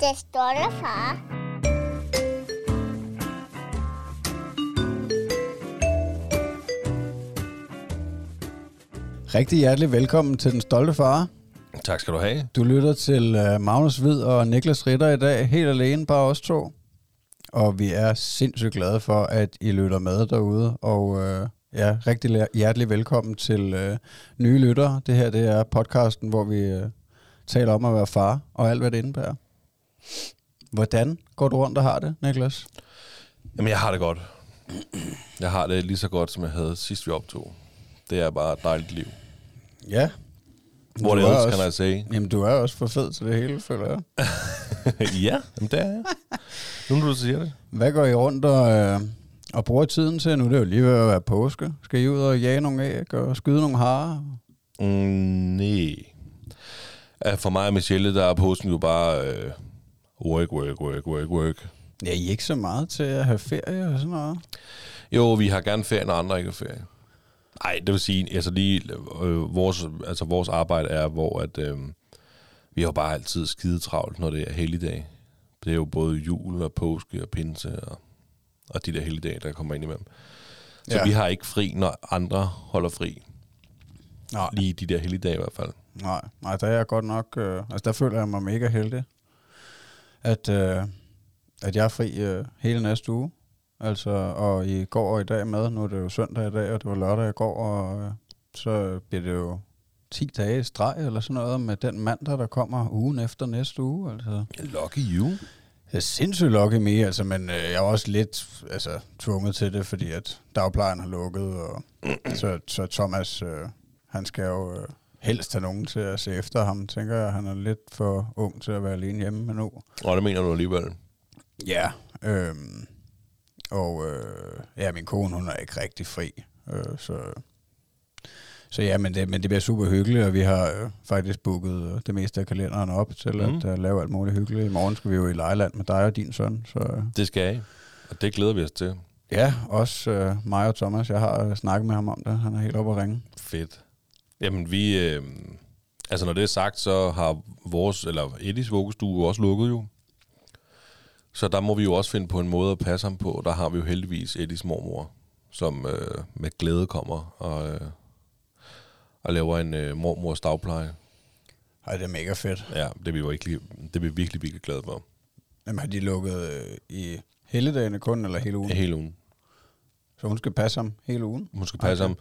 Det stolte far. Rigtig hjertelig velkommen til Den Stolte Far. Tak skal du have. Du lytter til uh, Magnus Hvid og Niklas Ritter i dag, helt alene, bare os to. Og vi er sindssygt glade for, at I lytter med derude. Og uh, ja, rigtig hjertelig velkommen til uh, nye lyttere. Det her det er podcasten, hvor vi uh, taler om at være far og alt, hvad det indebærer. Hvordan går du rundt og har det, Niklas? Jamen, jeg har det godt. Jeg har det lige så godt, som jeg havde sidst vi optog. Det er bare et dejligt liv. Ja. Hvor det er ellers, kan jeg sige. Jamen, du er også for fed til det hele, føler jeg. ja, jamen, det er jeg. Nu når du siger det. Hvad går I rundt og, øh, og bruger tiden til? Nu er det jo lige ved at være påske. Skal I ud og jage nogle æg og skyde nogle harer? Mm, nej. For mig og Michelle, der er påsken jo bare øh, work, work, work, work, work. Ja, I er ikke så meget til at have ferie og sådan noget. Jo, vi har gerne ferie, når andre ikke har ferie. Nej, det vil sige, altså lige, øh, vores, altså vores arbejde er, hvor at, øh, vi har jo bare altid skide travlt, når det er helligdag. Det er jo både jul og påske og pinse og, og de der helligdage, der kommer ind imellem. Så Ja. vi har ikke fri, når andre holder fri. Nej. Lige de der helligdage i hvert fald. Nej, nej der er jeg godt nok... Øh, altså, der føler jeg mig mega heldig, at, øh, at jeg er fri øh, hele næste uge. Altså, og i går og i dag med. Nu er det jo søndag i dag, og det var lørdag i går, og øh, så bliver det jo 10 dage i streg eller sådan noget med den mandag, der kommer ugen efter næste uge. Altså. Lucky you. Jeg sindssygt lucky me, altså, men øh, jeg er også lidt altså, tvunget til det, fordi at dagplejen har lukket, og så, så Thomas, øh, han skal jo øh, helst have nogen til at se efter ham, tænker jeg. Han er lidt for ung til at være alene hjemme med nu. Og det mener du alligevel. Ja, øhm, og øh, ja, min kone, hun er ikke rigtig fri, øh, så... Så ja, men det, men det bliver super hyggeligt, og vi har øh, faktisk booket øh, det meste af kalenderen op til mm. at uh, lave alt muligt hyggeligt. I morgen skal vi jo i Lejland med dig og din søn, så øh, Det skal jeg. Og det glæder vi os til. Ja, også øh, mig og Thomas. Jeg har øh, snakket med ham om det. Han er helt oppe at ringe. Fedt. Jamen, vi... Øh, altså, når det er sagt, så har vores, eller Eddies vuggestue også lukket jo. Så der må vi jo også finde på en måde at passe ham på. Der har vi jo heldigvis Eddies mormor, som øh, med glæde kommer og, øh, og laver en øh, mormors dagpleje. Ej, det er mega fedt. Ja, det er vi jo ikke, det er vi virkelig, virkelig glade for. Jamen, har de lukket øh, i helligdagene kun, eller hele ugen? Hele ugen. Så hun skal passe ham hele ugen? Hun skal passe Okay. ham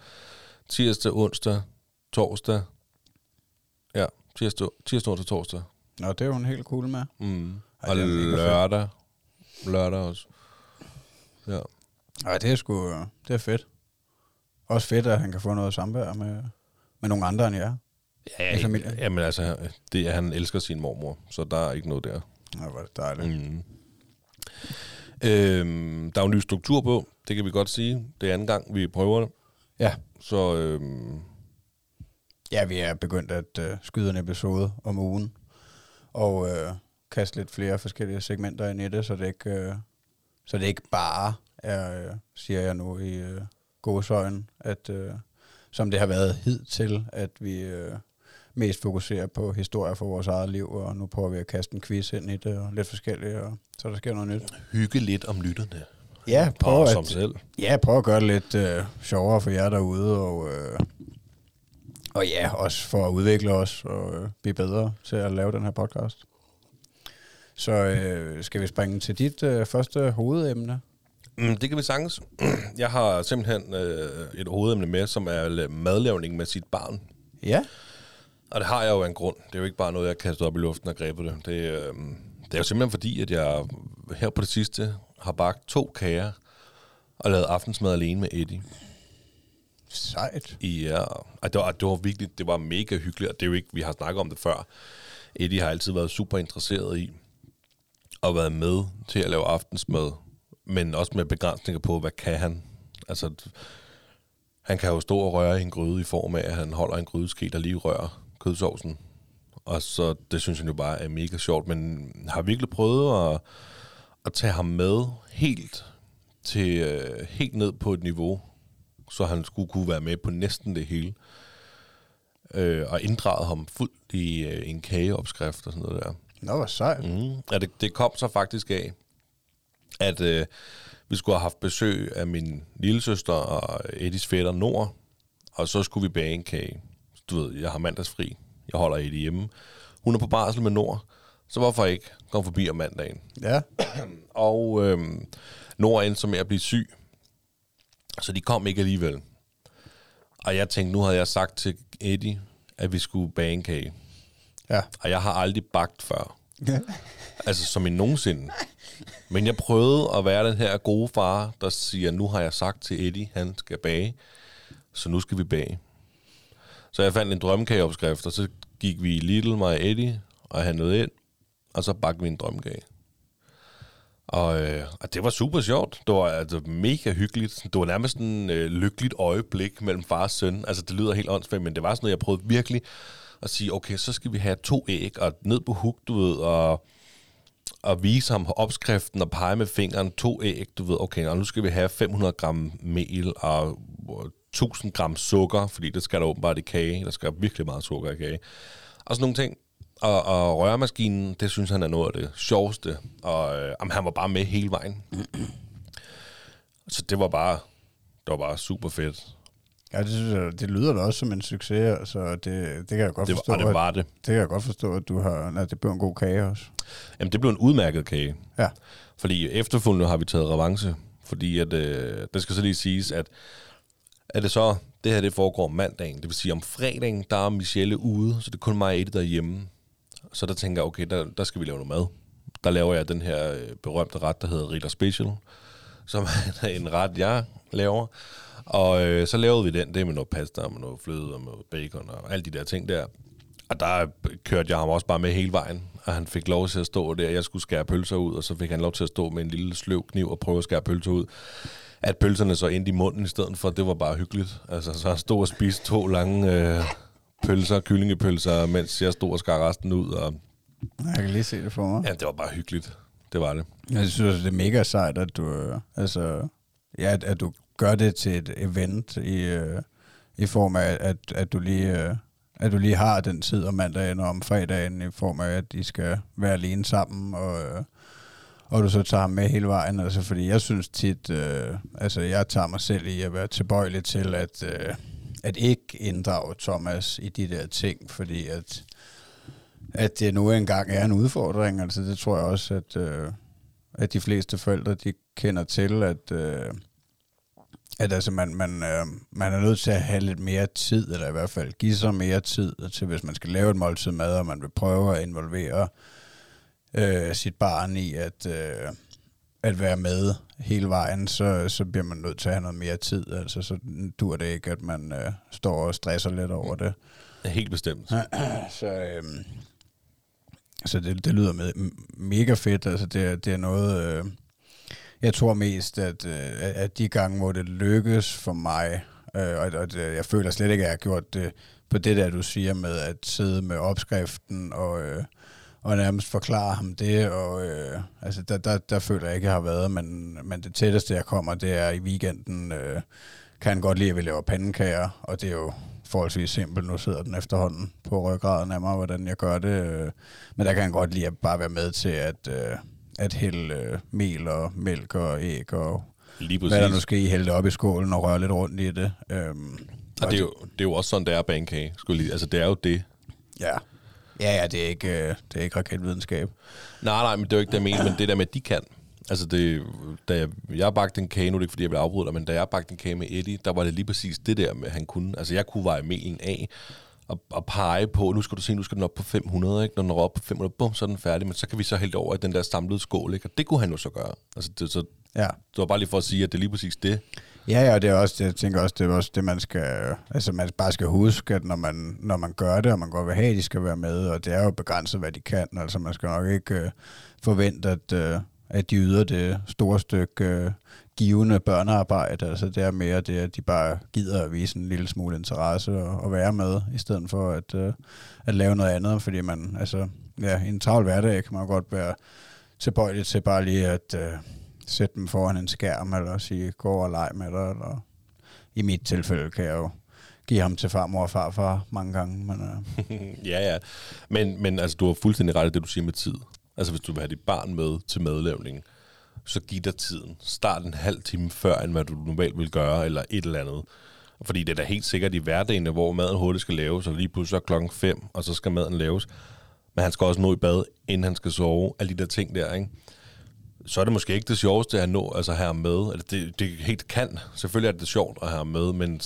tirsdag, onsdag, torsdag. Ja, tirsdag, tirsdag, onsdag, torsdag. Nå, det er hun helt cool med. Mm. Ej, og mega fedt. lørdag. Lørdag også. Ja. Ej, det er sgu øh, det er fedt. Også fedt, at han kan få noget samvær med, med nogle andre end jer. Ja, I familien. Jamen altså, det, er- han elsker sin mormor, så der er ikke noget der. Ja, hvor er det dejligt. Mm. Øhm, der er jo en ny struktur på, det kan vi godt sige. Det er anden gang, vi prøver det. Ja. Så øhm, ja, vi er begyndt at øh, skyde en episode om ugen. Og øh, kaste lidt flere forskellige segmenter ind i det, så det ikke, øh, så det ikke bare er, øh, siger jeg nu i øh, godsøjen, at øh, som det har været hidtil, at vi øh, mest fokuserer på historier fra vores eget liv, og nu prøver vi at kaste en quiz ind i det, og lidt forskelligt, og så der sker noget nyt. hygge lidt om lytterne. Ja, prøv Og at, som selv. ja, prøv at gøre det lidt øh, sjovere for jer derude, og, øh, og ja, også for at udvikle os og øh, blive bedre til at lave den her podcast. Så øh, skal vi springe til dit øh, første hovedemne? Mm, det kan vi sagtens. Jeg har simpelthen øh, et hovedemne med, som er la- madlavning med sit barn. Ja. Og det har jeg jo af en grund. Det er jo ikke bare noget, jeg kaster op i luften og grebet det. Det, øh, det er jo simpelthen fordi, at jeg her på det sidste har bagt to kager og lavet aftensmad alene med Eddie. Sejt. Ja, og det var, det var virkelig, det var mega hyggeligt, og det er jo ikke, vi har snakket om det før. Eddie har altid været super interesseret i at være med til at lave aftensmad, men også med begrænsninger på, hvad kan han? Altså, han kan jo stå og røre i en gryde i form af, at han holder en grydeske, der lige rører kødsovsen. Og så, det synes han jo bare er mega sjovt, men har virkelig prøvet at, at tage ham med helt til øh, helt ned på et niveau, så han skulle kunne være med på næsten det hele. øh, og inddraget ham fuldt i øh, en kageopskrift og sådan noget der. Nå, hvor sejt. Mm. Ja, det, det kom så faktisk af, at øh, vi skulle have haft besøg af min lille søster og Edis fætter Nord, og så skulle vi bage en kage. Du ved, jeg har mandagsfri. Jeg holder Eddie hjemme. Hun er på barsel med Nord, så hvorfor ikke komme forbi om mandagen? Ja. Og øh, Nord endte så med at blive syg, så de kom ikke alligevel. Og jeg tænkte, nu havde jeg sagt til Eddie, at vi skulle bage en kage. Ja. Og jeg har aldrig bagt før. ja. Altså som i nogensinde. Men jeg prøvede at være den her gode far, der siger, nu har jeg sagt til Eddie, han skal bage, så nu skal vi bage. Så jeg fandt en drømmekageopskrift, og så gik vi i Lidl, mig og Eddie, og handlede ind, og så bagte vi en drømmekage. Og, øh, og det var super sjovt. Det var altså mega hyggeligt. Det var nærmest en øh, lykkeligt øjeblik mellem far og søn. Altså, det lyder helt åndssvagt, men det var sådan noget, jeg prøvede virkelig at sige, okay, så skal vi have to æg, og ned på huk, du ved, og, at vise ham opskriften og pege med fingeren, to æg, du ved, okay, og nu skal vi have 500 gram mel og 1000 gram sukker, fordi det skal der åbenbart i kage. Der skal virkelig meget sukker i kage. Og sådan nogle ting. Og, og røremaskinen, det synes han er noget af det sjoveste. Og øh, jamen, han var bare med hele vejen. Så det var bare, det var bare super fedt. Ja, det, synes jeg, det lyder da også som en succes, altså det, det kan jeg godt Det var, forstå. og det var det. At, det kan jeg godt forstå, at du har, at det blev en god kage også. Jamen, det blev en udmærket kage. Ja. Fordi efterfølgende har vi taget revanche. Fordi at, øh, det skal så lige siges, at er det så, det her det foregår om mandagen. Det vil sige, om fredagen, der er Michelle ude, så det er kun mig og Eddie derhjemme. Så der tænker jeg, okay, der, der skal vi lave noget mad. Der laver jeg den her øh, berømte ret, der hedder Ritter Special, som er en ret, jeg laver. Og øh, så lavede vi den, det med noget pasta og med noget fløde og med noget bacon og alle de der ting der. Og der kørte jeg ham også bare med hele vejen, og han fik lov til at stå der. Jeg skulle skære pølser ud, og så fik han lov til at stå med en lille sløv kniv og prøve at skære pølser ud. At pølserne så endte i munden i stedet for, det var bare hyggeligt. Altså, så han stod og spiste to lange øh, pølser, kyllingepølser, mens jeg stod og skar resten ud. Og, Jeg kan lige se det for mig. ja, det var bare hyggeligt. Det var det. Jeg synes, det er mega sejt, at du, øh, altså, ja, at, at du gør det til et event i, øh, i form af, at, at, du lige, øh, at du lige har den tid om mandagen og om fredagen i form af, at de skal være alene sammen, og, øh, og du så tager ham med hele vejen. Altså, fordi jeg synes tit, øh, altså jeg tager mig selv i at være tilbøjelig til at, øh, at ikke inddrage Thomas i de der ting, fordi at, at det nu engang er en udfordring. Altså det tror jeg også, at, øh, at de fleste forældre, de kender til, at, øh, at altså man, man, øh, man er nødt til at have lidt mere tid, eller i hvert fald give sig mere tid til, hvis man skal lave et måltid mad, og man vil prøve at involvere øh, sit barn i at, øh, at være med hele vejen, så, så bliver man nødt til at have noget mere tid. Altså, så dur det ikke, at man øh, står og stresser lidt over det. Helt bestemt. Så, øhm, så det, det lyder med, mega fedt. Altså det, det er noget, øh, jeg tror mest, at, øh, at- de gange, hvor det lykkes for mig, øh, og, og det, jeg føler slet ikke, at jeg har gjort det på det der, du siger med at sidde med opskriften og, øh, og nærmest forklare ham det. Og, øh, altså der, der, der føler jeg ikke, jeg har været, men, men det tætteste, jeg kommer, det er i weekenden, øh, kan han godt lide, at vi laver pandekager, og det er jo forholdsvis simpelt. Nu sidder den efterhånden på ryggraden af mig, hvordan jeg gør det. Øh, men der kan han godt lide at bare være med til at, øh, at hælde øh, mel og mælk og æg og Lige hvad der nu præcis. skal i, hælde op i skålen og røre lidt rundt i det. Øhm, Og det er, jo, det er jo også sådan, det er bankage. Skulle lige, altså, det er jo det. Ja. Ja, ja, det er ikke, øh, det er ikke raketvidenskab. Nej, nej, men det er jo ikke det, jeg mener, men det der med, at de kan. Altså, det, da jeg, jeg bagte en kage, nu er det ikke, fordi jeg blev afbrudt men da jeg bagte en kage med Eddie, der var det lige præcis det der med, at han kunne. Altså, jeg kunne veje melen af og, og pege på, nu skal du se, nu skal den op på 500, ikke? Når den er op på 500, bum, så er den færdig, men så kan vi så hælde over i den der samlede skål, ikke? Og det kunne han jo så gøre. Altså, det, så, Ja. det var bare lige for at sige, at det er lige præcis det. Ja, ja, og det er også, jeg tænker også, det er også det, man skal, altså man bare skal huske, at når man, når man gør det, og man godt vil have, at de skal være med, og det er jo begrænset, hvad de kan, altså man skal nok ikke øh, forvente, at, øh, at de yder det store stykke øh, givende børnearbejde, altså det er mere det, at de bare gider at vise en lille smule interesse og, og være med, i stedet for at, øh, at lave noget andet, fordi man, altså, ja, i en travl hverdag kan man godt være tilbøjelig til bare lige at øh, sætte dem foran en skærm, eller sige, gå og leg med dig, eller i mit tilfælde kan jeg jo give ham til farmor og farfar mange gange. Men, øh, ja, ja. Men, men altså, du har fuldstændig ret i det, du siger med tid. Altså, hvis du vil have dit barn med til madlavning, så giv dig tiden. Start en halv time før, end hvad du normalt vil gøre, eller et eller andet. Fordi det er da helt sikkert i hverdagen, hvor maden hurtigt skal laves, og lige pludselig er klokken 5, og så skal maden laves. Men han skal også nå i bad, inden han skal sove. Alle de der ting der, ikke? Så er det måske ikke det sjoveste at nå, altså ham med. Eller det, det helt kan. Selvfølgelig er det sjovt at have med, men,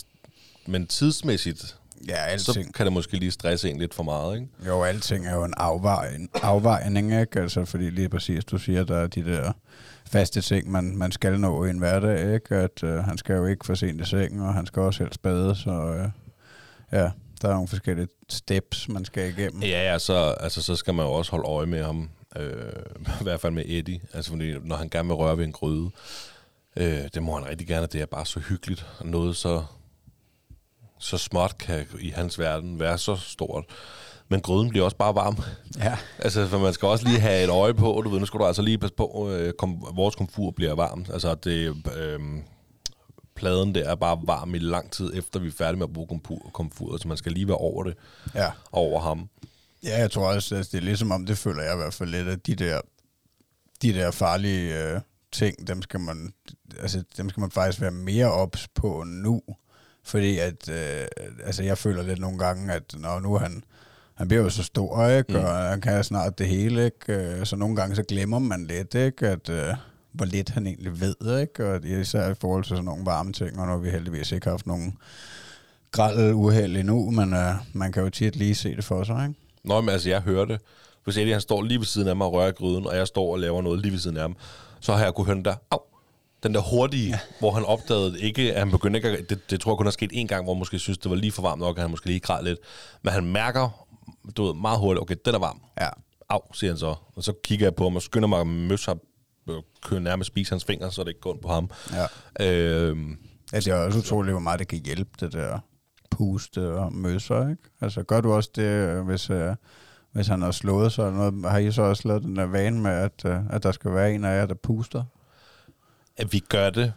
men tidsmæssigt, ja, alting. så kan det måske lige stresse en lidt for meget, ikke? Jo, alting er jo en afvejning, afvejning ikke? Altså, fordi lige præcis, du siger, der er de der faste ting, man, man skal nå i en hverdag, ikke? At øh, han skal jo ikke for sent i sengen, og han skal også helst bade, så øh, ja, der er nogle forskellige steps, man skal igennem. Ja, ja så, altså, så skal man jo også holde øje med ham, øh, i hvert fald med Eddie, altså fordi, når han gerne vil røre ved en gryde, øh, det må han rigtig gerne, det er bare så hyggeligt, noget så, så småt kan i hans verden være så stort. Men gryden bliver også bare varm. Ja. Altså, for man skal også lige have et øje på, du ved, nu skal du altså lige passe på, øh, kom, vores komfur bliver varm. Altså, det, øh, pladen der er bare varm i lang tid, efter vi er færdige med at bruge komfur, komfuret, så man skal lige være over det, Ja. over ham. Ja, jeg tror også, at det er ligesom om, det føler jeg i hvert fald lidt, at de der, de der farlige øh, ting, dem skal, man, altså, dem skal man faktisk være mere ops på nu. Fordi at, øh, altså jeg føler lidt nogle gange, at når nu han, han bliver jo så stor, ikke? Mm. og han kan snart det hele, ikke? Øh, så nogle gange så glemmer man lidt, ikke? at øh, hvor lidt han egentlig ved, ikke? og især i forhold til sådan nogle varme ting, og nu har vi heldigvis ikke haft nogen grælde uheld endnu, men øh, man kan jo tit lige se det for sig, ikke? Nå, men altså, jeg hører det. Hvis Eddie han står lige ved siden af mig og rører gryden, og jeg står og laver noget lige ved siden af ham, så har jeg kunne høre den der, au, den der hurtige, ja. hvor han opdagede ikke, at han begyndte ikke at, det, det tror jeg kun er sket en gang, hvor han måske synes, det var lige for varmt nok, at han måske lige græd lidt. Men han mærker, du ved, meget hurtigt, okay, den er varm. Ja. Au, siger han så. Og så kigger jeg på ham og skynder mig at møsse ham, og kører nærmest spise hans fingre, så det ikke går ondt på ham. Ja. Øhm, Altså, det er også utroligt, hvor meget det kan hjælpe, det der puste og møsser, ikke? Altså, gør du også det, øh, hvis, øh, hvis han har slået sig eller noget? Har I så også lavet den der vane med, at, øh, at der skal være en af jer, der puster? at vi gør det,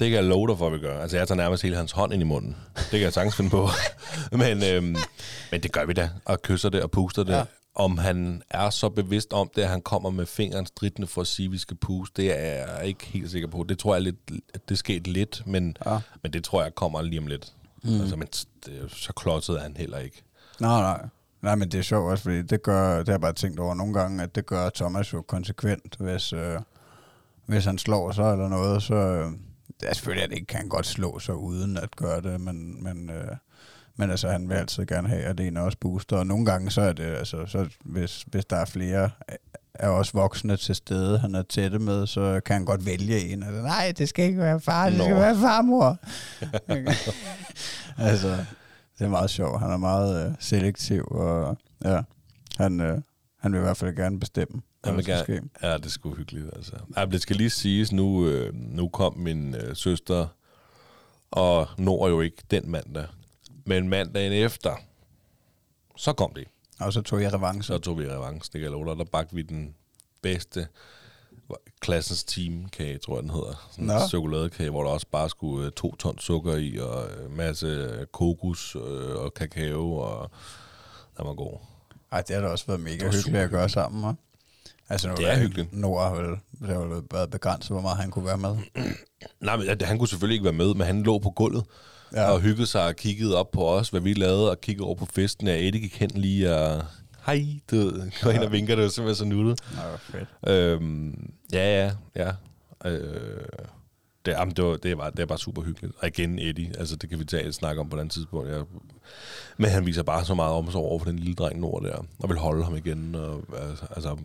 det kan jeg love dig for, at vi gør. Altså, jeg tager nærmest hele hans hånd ind i munden. Det kan jeg sagtens finde på. men, øhm, men det gør vi da, og kysser det og puster det. Ja. Om han er så bevidst om det, at han kommer med fingeren stridende for at sige, at vi skal puste, det er jeg ikke helt sikker på. Det tror jeg lidt, at det skete lidt, men, Ja. men det tror jeg kommer lige om lidt. Mm. Altså, men det, så klodset er han heller ikke. Nej, nej. Nej, men det er sjovt også, fordi det gør, det har jeg bare tænkt over nogle gange, at det gør Thomas jo konsekvent, hvis, øh, hvis han slår sig eller noget, så øh, er selvfølgelig, at det ikke kan godt slå sig uden at gøre det, men, men, øh, men altså, han vil altid gerne have, at en også booster, og nogle gange så er det, altså, så hvis, hvis der er flere er også voksne til stede, han er tætte med, så kan han godt vælge en. Altså, Nej, det skal ikke være far, det skal være farmor. altså, det er meget sjovt. Han er meget øh, selektiv, og ja, han, øh, han vil i hvert fald gerne bestemme, der vil skal ske. ja, det er sgu hyggeligt. Altså. Ja, det skal lige siges, nu, øh, nu kom min øh, søster og når jo ikke den mandag. Men mandagen efter, så kom det. Og så tog jeg revanche. Så tog vi revanche, det kan jeg. Der bagte vi den bedste klassens teamkage, tror jeg den hedder. Sådan Nå. en chokoladekage, hvor der også bare skulle øh, to ton sukker i, og en masse øh, kokos øh, og kakao, og den var god. Ej, det har da også været mega hyggeligt at gøre sammen, hva'? Altså, nu Det er hyggeligt. Nora har vel, det har vel været begrænset, hvor meget han kunne være med. Nej, men han kunne selvfølgelig ikke være med, men han lå på gulvet Ja. ja. og hyggede sig og kiggede op på os, hvad vi lavede, og kiggede over på festen, og Eddie gik hen lige og... Hej, du går ind og vinker, det var simpelthen så nuttet. Hvor fedt. Øhm, ja, ja, ja. Øh, det, jamen, det, var, det, var, det er bare super hyggeligt. Og igen Eddie, altså det kan vi tage et snak om på et andet tidspunkt. Jeg, men han viser bare så meget omsorg over for den lille dreng Nord der, og vil holde ham igen. Og, altså, altså,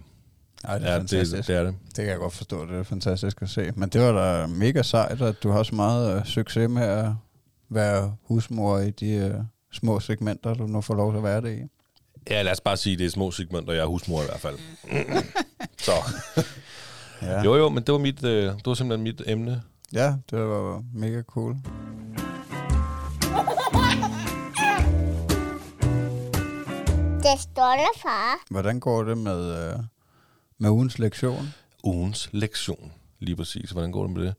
Ej, det er ja, fantastisk. det, det er det. Det kan jeg godt forstå, det er fantastisk at se. Men det var da mega sejt, at du har så meget øh, succes med at være husmor i de øh, små segmenter, du nu får lov til at være det i. Ja, lad os bare sige, det er små segmenter, jeg er husmor i hvert fald. så, Ja, jo jo, men det var, mit, øh, det var simpelthen mit emne. ja det var mega cool. Det stolte far. Hvordan går det med, øh, med ugens lektion? Ugens lektion, lige præcis. Hvordan går det med det?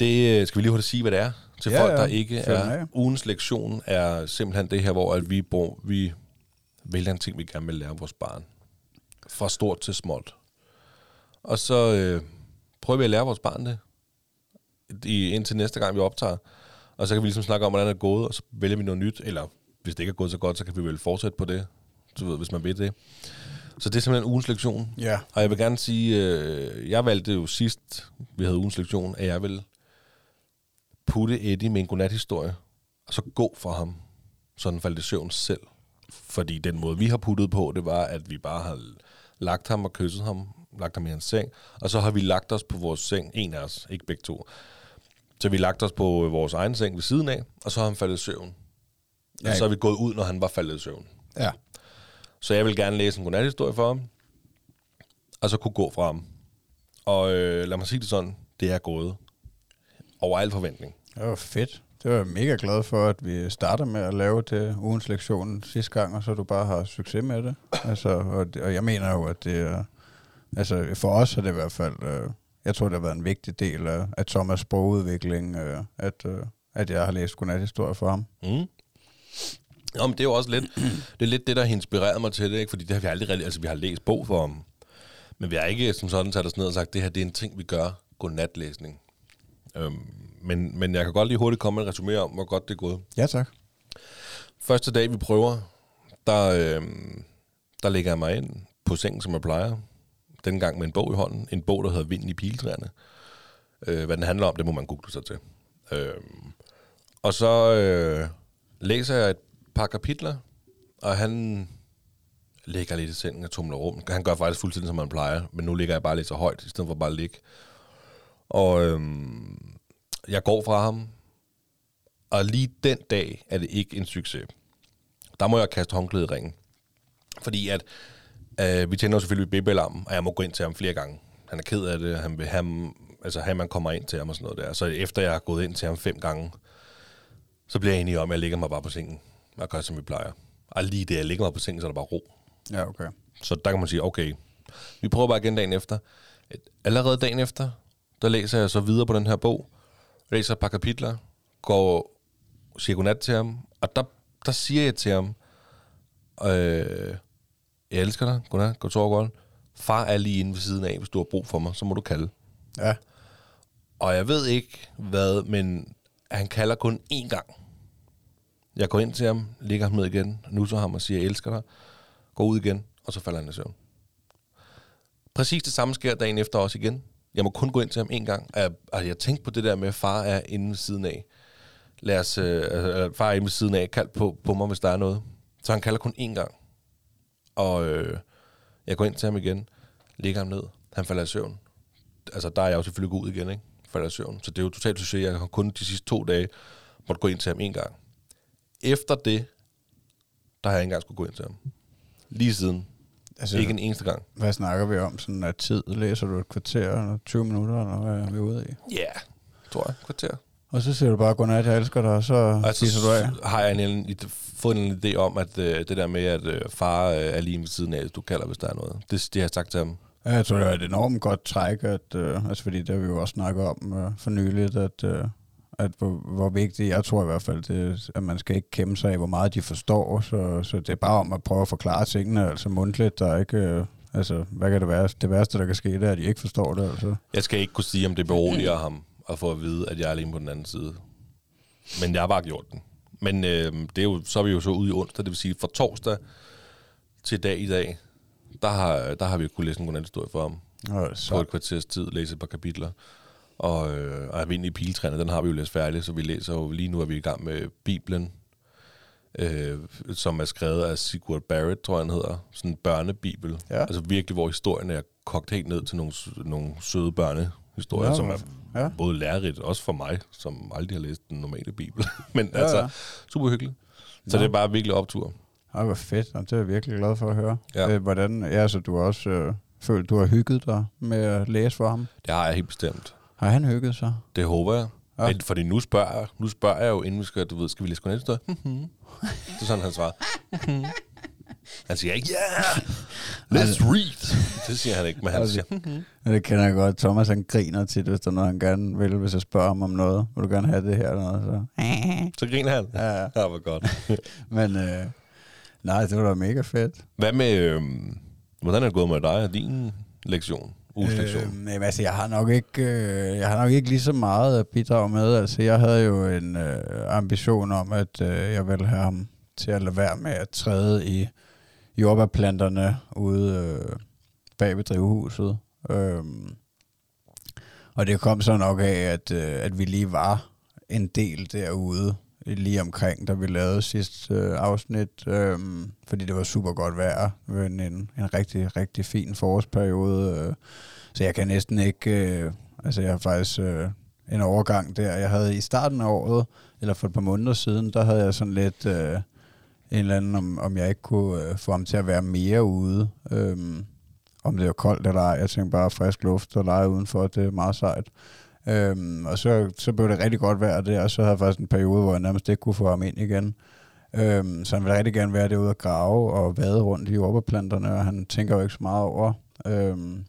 Det øh, skal vi lige hurtigt sige, hvad det er, Til Ja, folk, ja. der ikke Følg er... Ugens lektion er simpelthen det her, hvor at vi, bor, vi vælger en ting, vi gerne vil lære vores barn. Fra stort til småt. Og så øh, prøver vi at lære vores barn det. I, indtil næste gang, vi optager. Og så kan vi ligesom snakke om, hvordan det er gået, og så vælger vi noget nyt. Eller hvis det ikke er gået så godt, så kan vi vel fortsætte på det. Du ved, hvis man ved det. Så det er simpelthen ugens lektion. Ja. Og jeg vil gerne sige, øh, jeg valgte jo sidst, vi havde ugens lektion, at jeg vil putte Eddie med en godnathistorie, og så gå for ham, så han faldt i søvn selv. Fordi den måde, vi har puttet på, det var, at vi bare har lagt ham og kysset ham, lagt ham i hans seng, og så har vi lagt os på vores seng, en af os, ikke begge to. Så vi lagt os på vores egen seng ved siden af, og så har han faldet i søvn. Ja, og så er vi gået ud, når han var faldet i søvn. Ja. Så jeg vil gerne læse en godnathistorie for ham, og så kunne gå fra ham. Og øh, lad mig sige det sådan, det er gået over al forventning. Det var fedt. Det var jeg mega glad for, at vi starter med at lave det ugens lektion sidste gang, og så du bare har succes med det. Altså, og, og jeg mener jo, at det er... Altså, for os er det i hvert fald... Øh, jeg tror, det har været en vigtig del af, af Thomas' sprogudvikling, øh, at, øh, at jeg har læst godnathistorie for ham. Mm. Nå, men det er jo også lidt det, er lidt det der har inspireret mig til det, ikke? fordi det har vi aldrig rigtig, altså vi har læst bog for ham, men vi har ikke som sådan sat os ned og sagt, det her det er en ting, vi gør, godnatlæsning. Øhm, men, men jeg kan godt lige hurtigt komme med et resumé om, hvor godt det er gået. Ja, tak. Første dag, vi prøver, der, øh, der lægger jeg mig ind på sengen, som jeg plejer. Den gang med en bog i hånden. En bog, der hedder Vinden i piletræerne. Øh, hvad den handler om, det må man google sig til. Øh, og så øh, læser jeg et par kapitler, og han ligger lidt i sengen og tumler rum. Han gør faktisk fuldstændig, som man plejer, men nu ligger jeg bare lidt så højt, i stedet for bare at ligge. Og øhm, jeg går fra ham, og lige den dag er det ikke en succes. Der må jeg kaste håndklædet i ringen. Fordi at øh, vi tænder selvfølgelig BB-alarmen, og jeg må gå ind til ham flere gange. Han er ked af det, han vil have, altså have, man kommer ind til ham og sådan noget der. Så efter jeg har gået ind til ham fem gange, så bliver jeg enig om, at jeg ligger mig bare på sengen og gør, som vi plejer. Og lige det, jeg ligger mig på sengen, så er der bare ro. Ja, okay. Så der kan man sige, okay, vi prøver bare igen dagen efter. Allerede dagen efter, der læser jeg så videre på den her bog, læser et par kapitler, går siger godnat til ham, og der, der siger jeg til ham, øh, jeg elsker dig, godnat, sove godt. Far er lige inde ved siden af, hvis du har brug for mig, så må du kalde. Ja. Og jeg ved ikke hvad, men han kalder kun én gang. Jeg går ind til ham, ligger ham ned igen, nusser ham og siger, jeg elsker dig. Går ud igen, og så falder han i søvn. Præcis det samme sker dagen efter også igen. Jeg må kun gå ind til ham en gang. Jeg, altså, jeg tænkte på det der med, at far er inde ved siden af. Lad os, øh, øh, far er inde ved siden af, kald på, på mig, hvis der er noget. Så han kalder kun én gang. Og øh, jeg går ind til ham igen, ligger ham ned, han falder i søvn. Altså, der er jeg jo selvfølgelig gået ud igen, ikke? Falder i søvn. Så det er jo totalt succes. Jeg har kun de sidste to dage måtte gå ind til ham en gang. Efter det, der har jeg ikke engang skulle gå ind til ham. Lige siden. Altså, Ikke en eneste gang. Hvad snakker vi om? Sådan af tid? Læser du et kvarter eller 20 minutter, eller hvad er vi ude i? Ja, yeah, tror jeg. Kvarter. Og så siger du bare, godnat, jeg elsker dig, og så Altså, tisser du af. har jeg en, en, fået en idé om, at øh, det der med, at øh, far øh, er lige ved siden af, du kalder, hvis der er noget. Det, det har jeg sagt til ham. Ja, jeg tror, det er et enormt godt træk, at, øh, altså fordi det har vi jo også snakket om øh, for nyligt, at, øh, at hvor, hvor vigtigt, jeg tror i hvert fald, det, at man skal ikke kæmpe sig af, hvor meget de forstår, så, så det er bare om at prøve at forklare tingene, altså mundtligt, der er ikke, øh, altså hvad kan det være, det værste, der kan ske, det er, at de ikke forstår det, altså. Jeg skal ikke kunne sige, om det beroliger ham at få at vide, at jeg er alene på den anden side. Men jeg har bare gjort den. Men øh, det er jo, så er vi jo så ude i onsdag, det vil sige fra torsdag til dag i dag, der har, der har vi jo kunnet læse en godnathistorie for ham. Og På så, et kvarters tid, læse et par kapitler. Og, øh, og Almindelig Piltræner, den har vi jo læst færdig, så vi læser jo, lige nu er vi i gang med Bibelen, øh, som er skrevet af Sigurd Barrett, tror jeg han hedder. Sådan en børnebibel. Ja. Altså virkelig, hvor historien er kogt helt ned til nogle, nogle søde børnehistorier, Ja, som er ja. både lærerigt, også for mig, som aldrig har læst den normale bibel. Men Ja, altså, ja. super hyggeligt. Så Ja. det er bare virkelig optur. Ej, hvor fedt, og det er jeg virkelig glad for at høre. Ja. Øh, hvordan, ja, så du har også øh, følt, du har hygget dig med at læse for ham. Det har jeg helt bestemt. Har han hygget sig? Det håber jeg. Ja. Men, fordi nu spørger, jeg, nu spørger jeg jo, inden vi skal, du ved, skal vi læse godnathistorie? Mhm. det er sådan, han svarer. Han siger ikke, ja! Let's read. Det siger han ikke, men han siger, "Mhm." Ja, det kender jeg godt. Thomas han griner tit, hvis der er noget, han gerne vil, hvis jeg spørger ham om noget. Vil du gerne have det her eller noget? Så. så griner han. Ja, ja. Ja, hvor godt. Men øh, nej, det var da mega fedt. Hvad med, øh, hvordan er det gået med dig og din lektion? Uges? Øh, jamen, altså, jeg har nok ikke, øh, jeg har nok ikke lige så meget at bidrage med. Altså, jeg havde jo en øh, ambition om, at øh, jeg ville have ham til at lade være med at træde i jordbærplanterne ude øh, bag ved drivhuset. Øhm, og det kom så nok af, at, øh, at vi lige var en del derude, lige omkring, da vi lavede sidste øh, afsnit, øh, fordi det var super godt vejr. men en, en, rigtig, rigtig fin forårsperiode. Øh, så jeg kan næsten ikke... Øh, altså, jeg har faktisk øh, en overgang der. Jeg havde i starten af året, eller for et par måneder siden, der havde jeg sådan lidt... Øh, en eller anden, om, om jeg ikke kunne øh, få ham til at være mere ude. øh, om det var koldt eller ej. Jeg tænkte bare frisk luft og lege udenfor, det er meget sejt. Øhm, og så, så blev det rigtig godt vejr der, og så havde jeg faktisk en periode, hvor jeg nærmest ikke kunne få ham ind igen. Øhm, så han ville rigtig gerne være derude og grave og vade rundt i jordbærplanterne, og han tænker jo ikke så meget over. Øhm,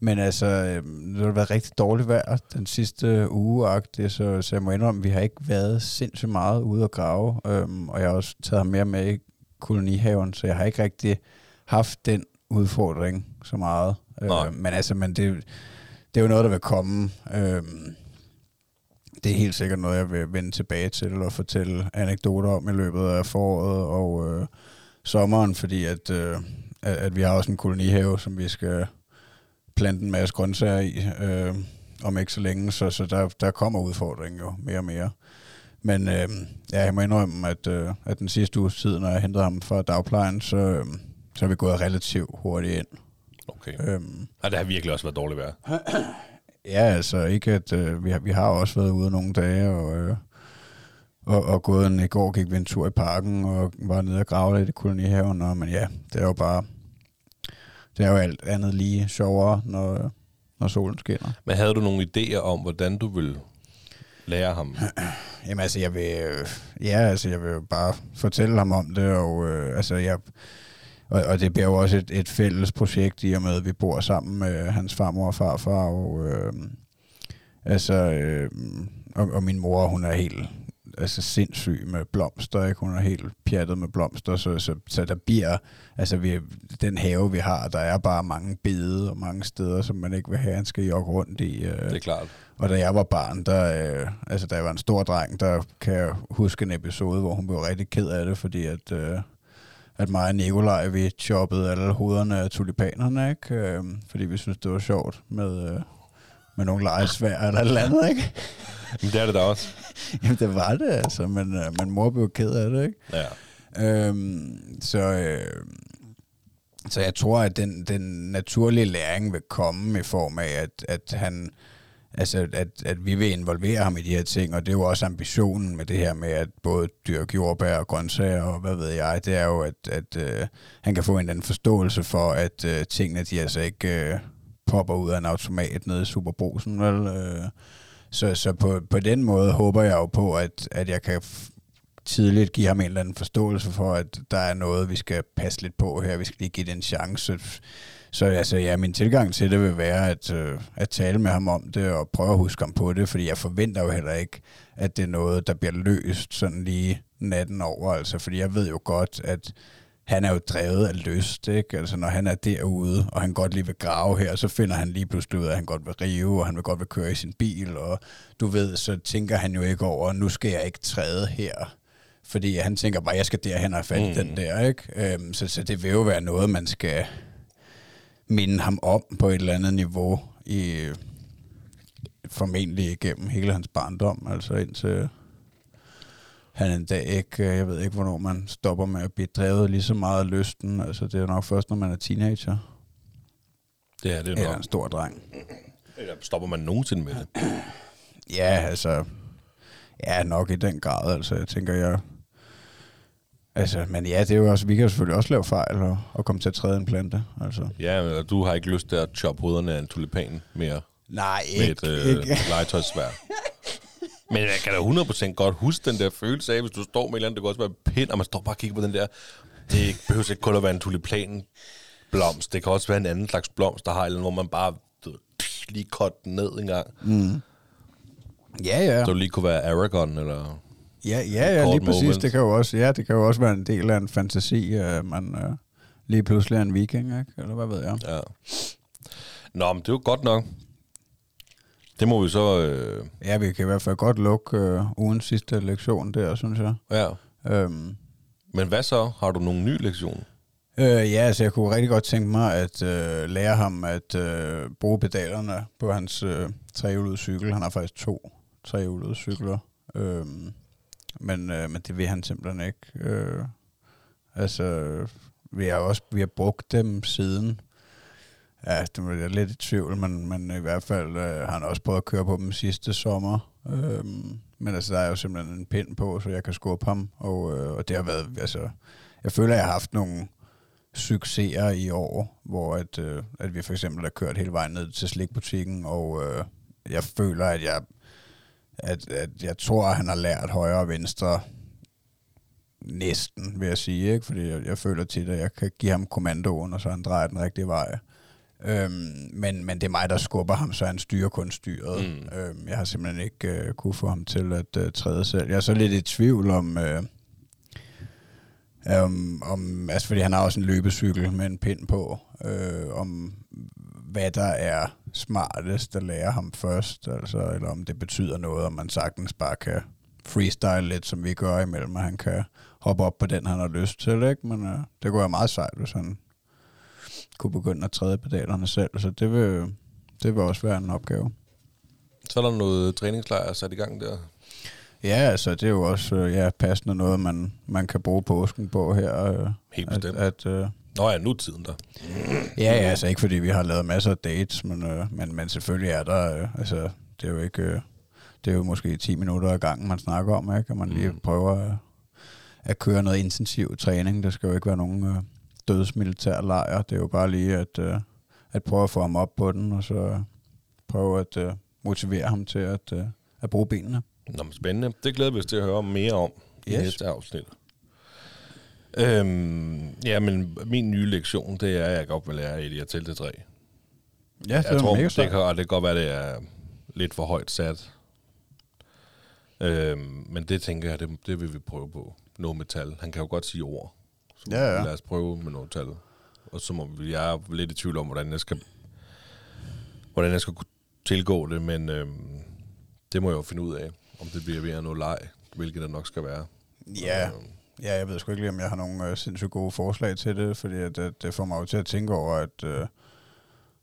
men altså, øhm, det har været rigtig dårligt vejr den sidste uge, så, så jeg må indrømme, at vi har ikke været sindssygt meget ude at grave, øhm, og jeg har også taget ham mere med i kolonihaven, så jeg har ikke rigtig haft den udfordring så meget. Nej. Øh, men altså, men det, det er jo noget, der vil komme. Øhm, det er helt sikkert noget, jeg vil vende tilbage til og fortælle anekdoter om i løbet af foråret og øh, sommeren, fordi at, øh, at, at vi har også en kolonihave, som vi skal plante en masse grøntsager i øh, om ikke så længe, så, så der, der kommer udfordringen jo mere og mere. Men øh, ja, jeg må indrømme, at, øh, at den sidste uges tid, når jeg hentede ham fra dagplejen, så, øh, så er vi gået relativt hurtigt ind. Okay. Øhm, Ja, det har virkelig også været dårligt vejr. Ja, altså ikke at øh, vi, har, vi har også været ude nogle dage og, øh, og, og gået en, i går gik vi en tur i parken og var nede og grave lidt i kolonihaven, og, men ja, det er jo bare, det er jo alt andet lige sjovere, når, når solen skinner. Men havde du nogle idéer om, hvordan du ville lære ham? Jamen altså, jeg vil, øh, ja, altså, jeg vil bare fortælle ham om det, og øh, altså, jeg, og, og det bliver jo også et, et fælles projekt i og med, at vi bor sammen med hans farmor og farfar, og øh, altså, øh, og, og min mor, hun er helt altså sindssyg med blomster, ikke? Hun er helt pjattet med blomster, så, så, så der bliver, altså vi, den have, vi har, der er bare mange bede og mange steder, som man ikke vil have, han skal jogge rundt i. Øh, Det er klart. og da jeg var barn, der, øh, altså da jeg var en stor dreng, der kan jeg huske en episode, hvor hun blev rigtig ked af det, fordi at, øh, at mig og Nikolaj, vi choppede alle hovederne af tulipanerne, ikke? Øh, fordi vi synes det var sjovt med, øh, med nogle lejesvær eller et eller andet, ikke? Men det er det da også. Jamen det var det altså, men, øh, men mor blev ked af det, ikke? Ja. Øhm, så, øh, så jeg tror, at den, den naturlige læring vil komme i form af, at, at han altså at, at vi vil involvere ham i de her ting, og det er jo også ambitionen med det her med at både dyrke jordbær og grøntsager og hvad ved jeg, det er jo, at, at øh, han kan få en eller anden forståelse for, at øh, tingene de altså ikke øh, popper ud af en automat nede i Superbrusen, vel? Øh, så så på, på den måde håber jeg jo på, at, at jeg kan tidligt give ham en eller anden forståelse for, at der er noget, vi skal passe lidt på her, vi skal lige give det en chance. Så altså, ja, min tilgang til det vil være at, øh, at tale med ham om det og prøve at huske ham på det, fordi jeg forventer jo heller ikke, at det er noget, der bliver løst sådan lige natten over, altså, fordi jeg ved jo godt, at han er jo drevet af lyst, ikke? Altså, når han er derude, og han godt lige vil grave her, så finder han lige pludselig ud af, at han godt vil rive, og han vil godt vil køre i sin bil, og du ved, så tænker han jo ikke over, nu skal jeg ikke træde her. Fordi han tænker bare, jeg skal derhen og have fat i Mm. den der, ikke? Øhm, så, så det vil jo være noget, man skal minde ham om på et eller andet niveau, i formentlig igennem hele hans barndom, altså indtil han en dag ikke, øh, jeg ved ikke, hvornår man stopper med at blive drevet lige så meget af lysten. Altså, det er nok først, når man er teenager. Det er det Eller nok. en stor dreng. Eller stopper man nogensinde med det? Ja, altså... Ja, nok i den grad, altså. Jeg tænker, jeg... Altså, men ja, det er jo også... Vi kan jo selvfølgelig også lave fejl og, og komme til at træde en plante, altså. Ja, men du har ikke lyst til at choppe hovederne af en tulipan mere Nej, med ikke. et øh, ikke. legetøjsvær. Men jeg kan da 100% godt huske den der følelse af, hvis du står med et eller andet, det kan også være pind, og man står bare og kigger på den der. Det behøver ikke kun at være en tulipan blomst. Det kan også være en anden slags blomst, der har eller hvor man bare du lige kort den ned en gang. Ja, ja. Så det lige kunne være Aragon, eller... Ja, ja, ja lige præcis. moment. Det kan jo også, ja, det kan jo også være en del af en fantasi, at man øh, lige pludselig er en viking, ikke? Eller hvad ved jeg? Ja. Nå, men det er jo godt nok. Det må vi så... Øh, Ja, vi kan i hvert fald godt lukke øh, ugens sidste lektion der, synes jeg. ja. Øhm, Men hvad så? Har du nogle nye lektioner? øh, ja, altså jeg kunne rigtig godt tænke mig at øh, lære ham at øh, bruge pedalerne på hans øh, trehjulede cykel. Han har faktisk to trehjulede cykler. Øhm, men, øh, men det vil han simpelthen ikke. Øh, altså, vi har også vi har brugt dem siden. Ja, det er jeg lidt i tvivl, men, men i hvert fald øh, har han også prøvet at køre på dem sidste sommer. Øh, men altså, der er jo simpelthen en pind på, så jeg kan skubbe ham. Og, øh, og det har været, altså, jeg føler, at jeg har haft nogle succeser i år, hvor at, øh, at vi for eksempel har kørt hele vejen ned til slikbutikken, og øh, jeg føler, at jeg, at, at jeg tror, at han har lært højre og venstre næsten, vil jeg sige, ikke? fordi jeg, jeg føler tit, at jeg kan give ham kommandoen, og så han drejer den rigtige vej. Øhm, men, men det er mig, der skubber ham, så han styrer kun styret. Mm. Øhm, jeg har simpelthen ikke øh, kunne få ham til at øh, træde selv. Jeg er så lidt i tvivl om, øh, om, om, altså fordi han har også en løbecykel med en pind på, øh, om hvad der er smartest at lære ham først, altså, eller om det betyder noget, om man sagtens bare kan freestyle lidt, som vi gør imellem, og han kan hoppe op på den, han har lyst til, ikke? Men øh, det kunne være meget sejt, hvis han kunne begynde at træde pedalerne selv, så det vil, det vil også være en opgave. Så er der noget træningslejr sat i gang der. Ja, altså det er jo også øh, ja, passende noget, man, man kan bruge påsken på her. Øh, Helt at, bestemt. at, øh, Nå ja, nu tiden der. Ja, ja, altså ikke fordi vi har lavet masser af dates, men, øh, men, men selvfølgelig er der, øh, altså det er jo ikke, øh, det er jo måske 10 minutter ad gangen, man snakker om, ikke? Og man lige Mm. prøver at, at køre noget intensiv træning. Der skal jo ikke være nogen øh, dødsmilitær lejr. Det er jo bare lige at, øh, at prøve at få ham op på den, og så prøve at øh, motivere ham til at, øh, at bruge benene. Nå, men spændende. Det glæder vi os til at høre mere om yes. i næste afsnit. Øhm, ja, men min nye lektion, det er, at jeg godt vil lære at tælle til tre. Ja, det Jeg er tror, mega det kan, det kan godt være, det er lidt for højt sat. Øhm, men det tænker jeg, det, det vil vi prøve på. Noget med tal. Han kan jo godt sige ord. Så Ja, ja. Lad os prøve med nogle tal. Og så må vi, jeg er lidt i tvivl om, hvordan jeg skal, hvordan jeg skal tilgå det, men øhm, det må jeg jo finde ud af, om det bliver ved at noget leg, hvilket det nok skal være. Ja, Øhm, Ja, jeg ved sgu ikke lige, om jeg har nogle øh, sindssygt gode forslag til det, fordi at, at det får mig jo til at tænke over, at, øh,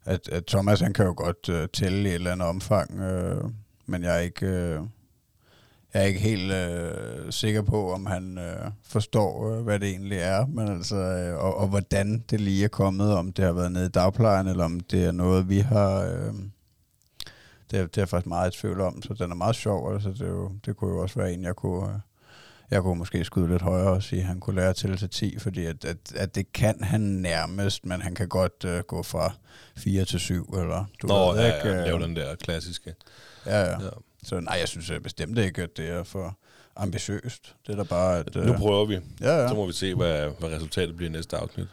at, at Thomas han kan jo godt øh, tælle i et eller andet omfang, øh, men jeg er ikke, øh, jeg er ikke helt øh, sikker på, om han øh, forstår, øh, hvad det egentlig er, men altså, øh, og, og hvordan det lige er kommet, om det har været nede i dagplejen, eller om det er noget, vi har... Øh, det, er, det er jeg faktisk meget i tvivl om, så den er meget sjov. Altså, det, er jo, det kunne jo også være en, jeg kunne... Øh, jeg kunne måske skyde lidt højere og sige, at han kunne lære til til 10, fordi at, at, at det kan han nærmest, men han kan godt uh, gå fra 4 til 7, eller du Nå, ved, ja, ikke? ja, lave Øh, den der klassiske. ja, ja. Ja. Så nej, jeg synes øh, bestemt ikke, at det er for ambitiøst. Det er da bare, at... Nu prøver vi. ja, ja. Så må vi se, hvad, hvad resultatet bliver i næste afsnit.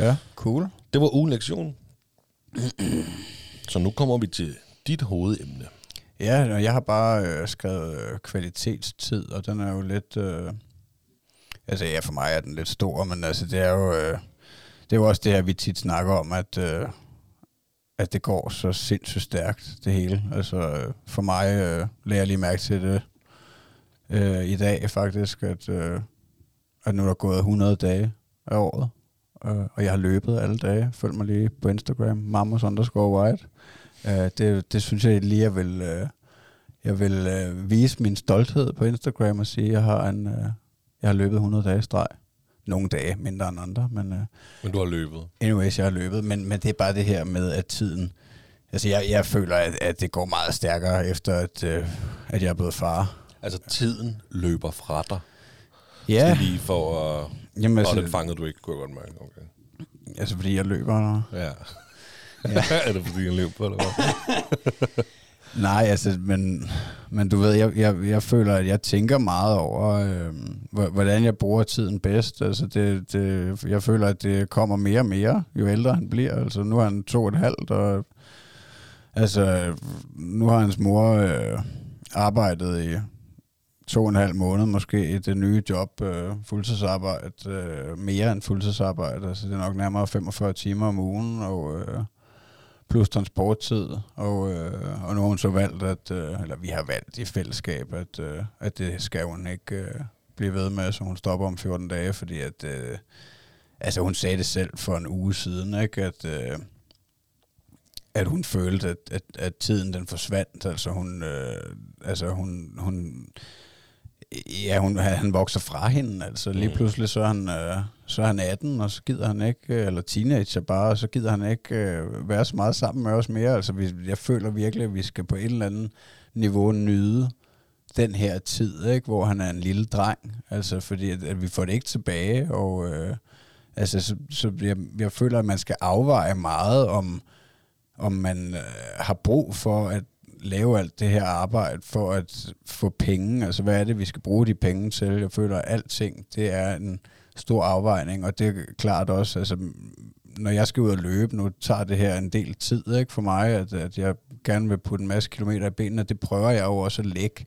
ja, cool. Det var ugen lektion. Så nu kommer vi til dit hovedemne. Ja, og jeg har bare øh, skrevet øh, kvalitetstid, og den er jo lidt... Øh, altså ja, for mig er den lidt stor, men altså det er jo... Øh, det er jo også det her, vi tit snakker om, at, øh, at det går så sindssygt stærkt, det hele. Altså øh, for mig øh, lærer jeg lige mærke til det øh, i dag faktisk, at, øh, at nu er der gået 100 dage af året, øh, og jeg har løbet alle dage. Følg mig lige på Instagram, mammos underscore white. Øh, det, det synes jeg lige, jeg vil, øh, jeg vil øh, vise min stolthed på Instagram og sige, at jeg har, en, øh, jeg har løbet 100 dage i streg. Nogle dage mindre end andre, men øh, Men du har løbet. anyways, jeg har løbet. Men, men det er bare det her med, at tiden... Altså, jeg, jeg føler, at, at det går meget stærkere efter, at, øh, at jeg er blevet far. Altså, tiden løber fra dig. Ja, Det er lige for at... jamen, Altså, og altså, fangede du ikke, kunne jeg godt mærke. Okay. altså fordi jeg løber. Ja. Ja. er det fordi, han løb på, hvad? Nej, altså, men, men du ved, jeg, jeg, jeg føler, at jeg tænker meget over, øh, hvordan jeg bruger tiden bedst. Altså, det, det, jeg føler, at det kommer mere og mere, jo ældre han bliver. Altså, nu er han to og et halvt, og altså, nu har hans mor øh, arbejdet i to og en halv måned måske i det nye job, øh, fuldtidsarbejde, øh, mere end fuldtidsarbejde. Altså, det er nok nærmere 45 timer om ugen, og... Øh, plus transporttid, og, øh, og nu har hun så valgt, at, øh, eller vi har valgt i fællesskab, at, øh, at det skal hun ikke øh, blive ved med, så hun stopper om 14 dage, fordi at, øh, altså hun sagde det selv for en uge siden, ikke, at, øh, at hun følte, at, at, at tiden den forsvandt, altså hun, øh, altså hun, hun Ja, hun, han vokser fra hende. Altså lige mm. pludselig så er, han, øh, så er han 18, og så gider han ikke, øh, eller teenager bare, og så gider han ikke øh, være så meget sammen med os mere. Altså vi, jeg føler virkelig, at vi skal på et eller andet niveau nyde den her tid, ikke, hvor han er en lille dreng. Altså fordi, at, at vi får det ikke tilbage, og øh, altså, så, så jeg, jeg føler, at man skal afveje meget om, om man øh, har brug for at lave alt det her arbejde for at få penge? Altså, hvad er det, vi skal bruge de penge til? Jeg føler, at alting, det er en stor afvejning, og det er klart også, altså, når jeg skal ud og løbe, nu tager det her en del tid ikke, for mig, at, at jeg gerne vil putte en masse kilometer i benene, det prøver jeg jo også at lægge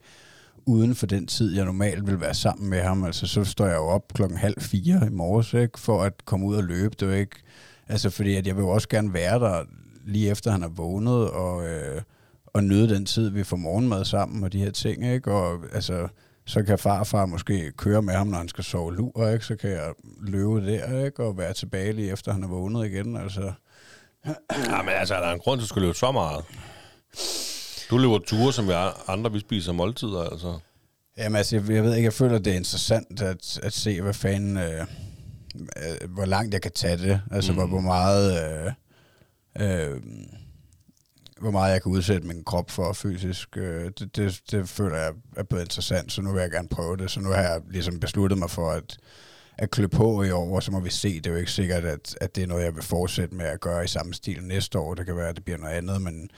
uden for den tid, jeg normalt vil være sammen med ham. Altså, så står jeg jo op klokken halv fire i morges, ikke, for at komme ud og løbe. Det er ikke, altså, fordi at jeg vil jo også gerne være der lige efter han er vågnet, og, øh, at nyde den tid, vi får morgenmad sammen og de her ting, ikke? Og altså, så kan farfar måske køre med ham, når han skal sove lur, ikke? Så kan jeg løbe der, ikke? Og være tilbage lige efter han er vågnet igen, altså. Ja, men altså, er der en grund til, at du skal løbe så meget? Du løber ture, som vi andre, vi spiser måltider, altså. Jamen altså, jeg, jeg ved ikke, jeg føler, det er interessant at, at se, hvad fanden, øh, øh, hvor langt jeg kan tage det. Altså, mm. hvor, hvor meget... Øh, øh, hvor meget jeg kan udsætte min krop for fysisk, øh, det, det, det føler jeg er blevet interessant, så nu vil jeg gerne prøve det. Så nu har jeg ligesom besluttet mig for at, at klø på i år, og så må vi se. Det er jo ikke sikkert, at, at det er noget, jeg vil fortsætte med at gøre i samme stil næste år. Det kan være, at det bliver noget andet, men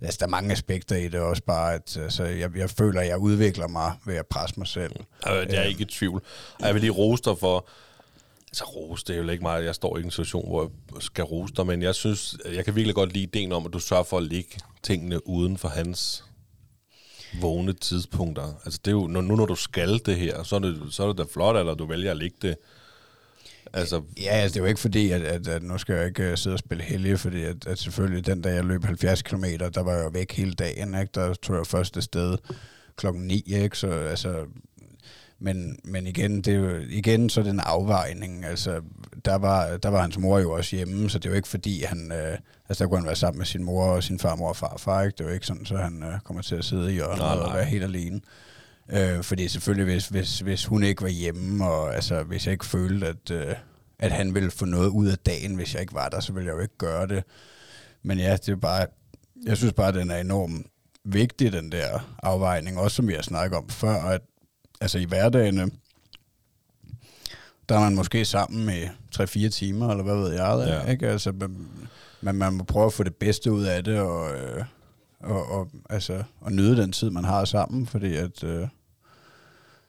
altså, der er mange aspekter i det også bare, at altså, jeg, jeg føler, at jeg udvikler mig ved at presse mig selv. Jeg er ikke i tvivl. Og jeg vil lige rose dig for, Altså rose, det er jo ikke meget. Jeg står i en situation, hvor jeg skal rose dig, men jeg synes, jeg kan virkelig godt lide ideen om, at du sørger for at lægge tingene uden for hans vågne tidspunkter. Altså det er jo, nu når du skal det her, så er det, så er det da flot, eller du vælger at lægge det. Altså, ja, altså, det er jo ikke fordi, at, at, at nu skal jeg ikke øh, sidde og spille helge, fordi at, at selvfølgelig den dag, jeg løb 70 km, der var jeg væk hele dagen, ikke? der tog jeg første sted klokken 9, ikke? så altså, men, men igen, det er jo, igen, så er det en afvejning. Altså, der var, der var hans mor jo også hjemme, så det er jo ikke fordi, han... Øh, altså, der kunne han være sammen med sin mor og sin farmor og farfar, ikke? Det er jo ikke sådan, så han øh, kommer til at sidde i hjørnet nej, nej. og være helt alene. Øh, fordi selvfølgelig, hvis, hvis, hvis hun ikke var hjemme, og altså, hvis jeg ikke følte, at, øh, at han ville få noget ud af dagen, hvis jeg ikke var der, så ville jeg jo ikke gøre det. Men ja, det er bare... Jeg synes bare, at den er enormt vigtig, den der afvejning, også som vi har snakket om før, at altså i hverdagen, der er man måske sammen med 3-4 timer, eller hvad ved jeg, ja. ikke? Altså, man, man må prøve at få det bedste ud af det, og, øh, og, og, altså, og nyde den tid, man har sammen, fordi at, øh,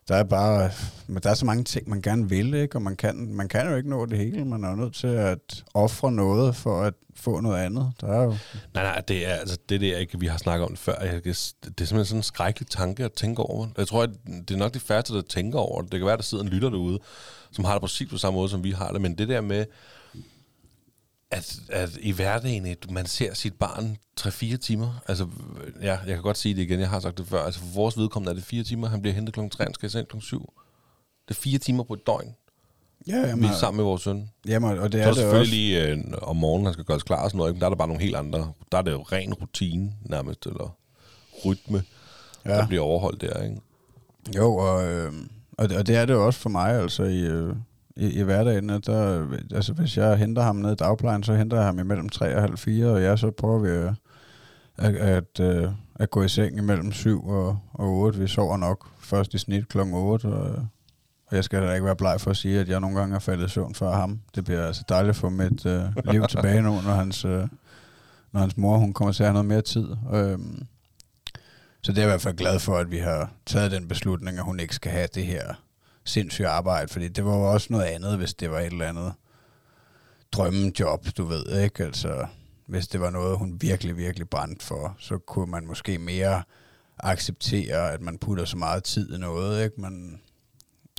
der er bare, men der er så mange ting, man gerne vil, ikke? og man kan, man kan jo ikke nå det hele. Man er jo nødt til at ofre noget for at få noget andet. Der er jo... Nej, nej, det er altså det, der, ikke, vi har snakket om før. Jeg, det er simpelthen sådan en skrækkelig tanke at tænke over. Jeg tror, at det er nok det færreste, der tænker over det. Det kan være, der sidder en lytter derude, som har det præcis på samme måde, som vi har det. Men det der med, at, at i hverdagen, man ser sit barn 3-4 timer. Altså, ja, jeg kan godt sige det igen, jeg har sagt det før. Altså, for vores vedkommende er det 4 timer. Han bliver hentet kl. 3, han skal sendt kl. 7. Det er 4 timer på et døgn. Ja, jamen, vi er sammen med vores søn. Jamen, og det er, så er det selvfølgelig også. øh, om morgenen, han skal gøres klar og sådan noget, men der er der bare nogle helt andre. Der er det jo ren rutine nærmest, eller rytme, ja. der bliver overholdt der, ikke? Jo, og, øh, og, det, og det er det jo også for mig, altså i, øh, i, i hverdagen. Der, altså, hvis jeg henter ham ned i dagplejen, så henter jeg ham imellem 3 og halv 4, og jeg så prøver vi at, at, at, øh, at gå i seng imellem 7 og, og 8. Vi sover nok først i snit kl. 8, og, og jeg skal da ikke være bleg for at sige, at jeg nogle gange er faldet i søvn før ham. Det bliver altså dejligt for mit øh, liv tilbage nu, når hans, øh, når hans mor hun kommer til at have noget mere tid. Øhm, så det er jeg i hvert fald glad for, at vi har taget den beslutning, at hun ikke skal have det her sindssyge arbejde, fordi det var jo også noget andet, hvis det var et eller andet drømmejob, du ved, ikke? Altså, hvis det var noget, hun virkelig, virkelig brændte for, så kunne man måske mere acceptere, at man putter så meget tid i noget, ikke? Men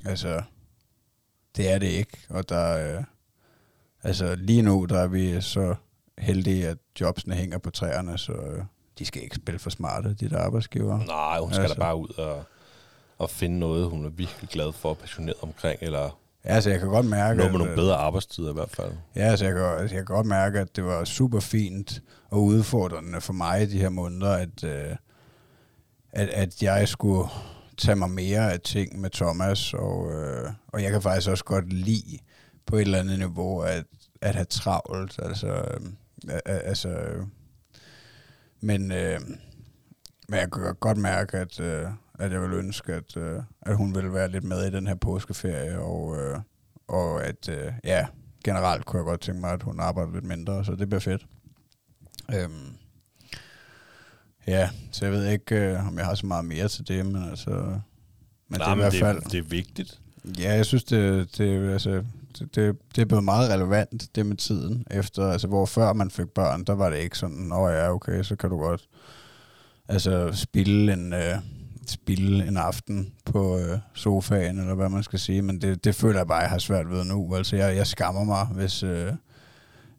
altså, det er det ikke, og der øh, altså lige nu, der er vi så heldige, at jobsene hænger på træerne, så øh, de skal ikke spille for smarte, de der arbejdsgiver. Nej, hun skal Altså. da bare ud og, og finde noget, hun er virkelig glad for og passioneret omkring, eller Ja, altså jeg kan godt mærke, noget med at, nogle øh, bedre arbejdstider i hvert fald. Ja, altså jeg, kan, altså jeg kan godt mærke, at det var super fint og udfordrende for mig i de her måneder, at, øh, at, at jeg skulle tage mig mere af ting med Thomas, og, øh, og jeg kan faktisk også godt lide på et eller andet niveau at, at have travlt. Altså, øh, altså øh, men, øh, men jeg kan godt mærke, at, øh, at jeg vil ønske, at, øh, at hun ville være lidt med i den her påskeferie, og, øh, og at, øh, ja, generelt kunne jeg godt tænke mig, at hun arbejder lidt mindre, så det bliver fedt. Øhm, ja, så jeg ved ikke, øh, om jeg har så meget mere til det, men altså... Men det er i hvert det, fald... det er vigtigt. Ja, jeg synes, det, det, altså, det, det, det er blevet meget relevant, det med tiden. Efter, altså, hvor før man fik børn, der var det ikke sådan, nå ja, okay, så kan du godt altså, spille en, øh, spille en aften på øh, sofaen, eller hvad man skal sige. Men det, det føler jeg bare, jeg har svært ved nu. Altså, jeg, jeg skammer mig, hvis... Øh,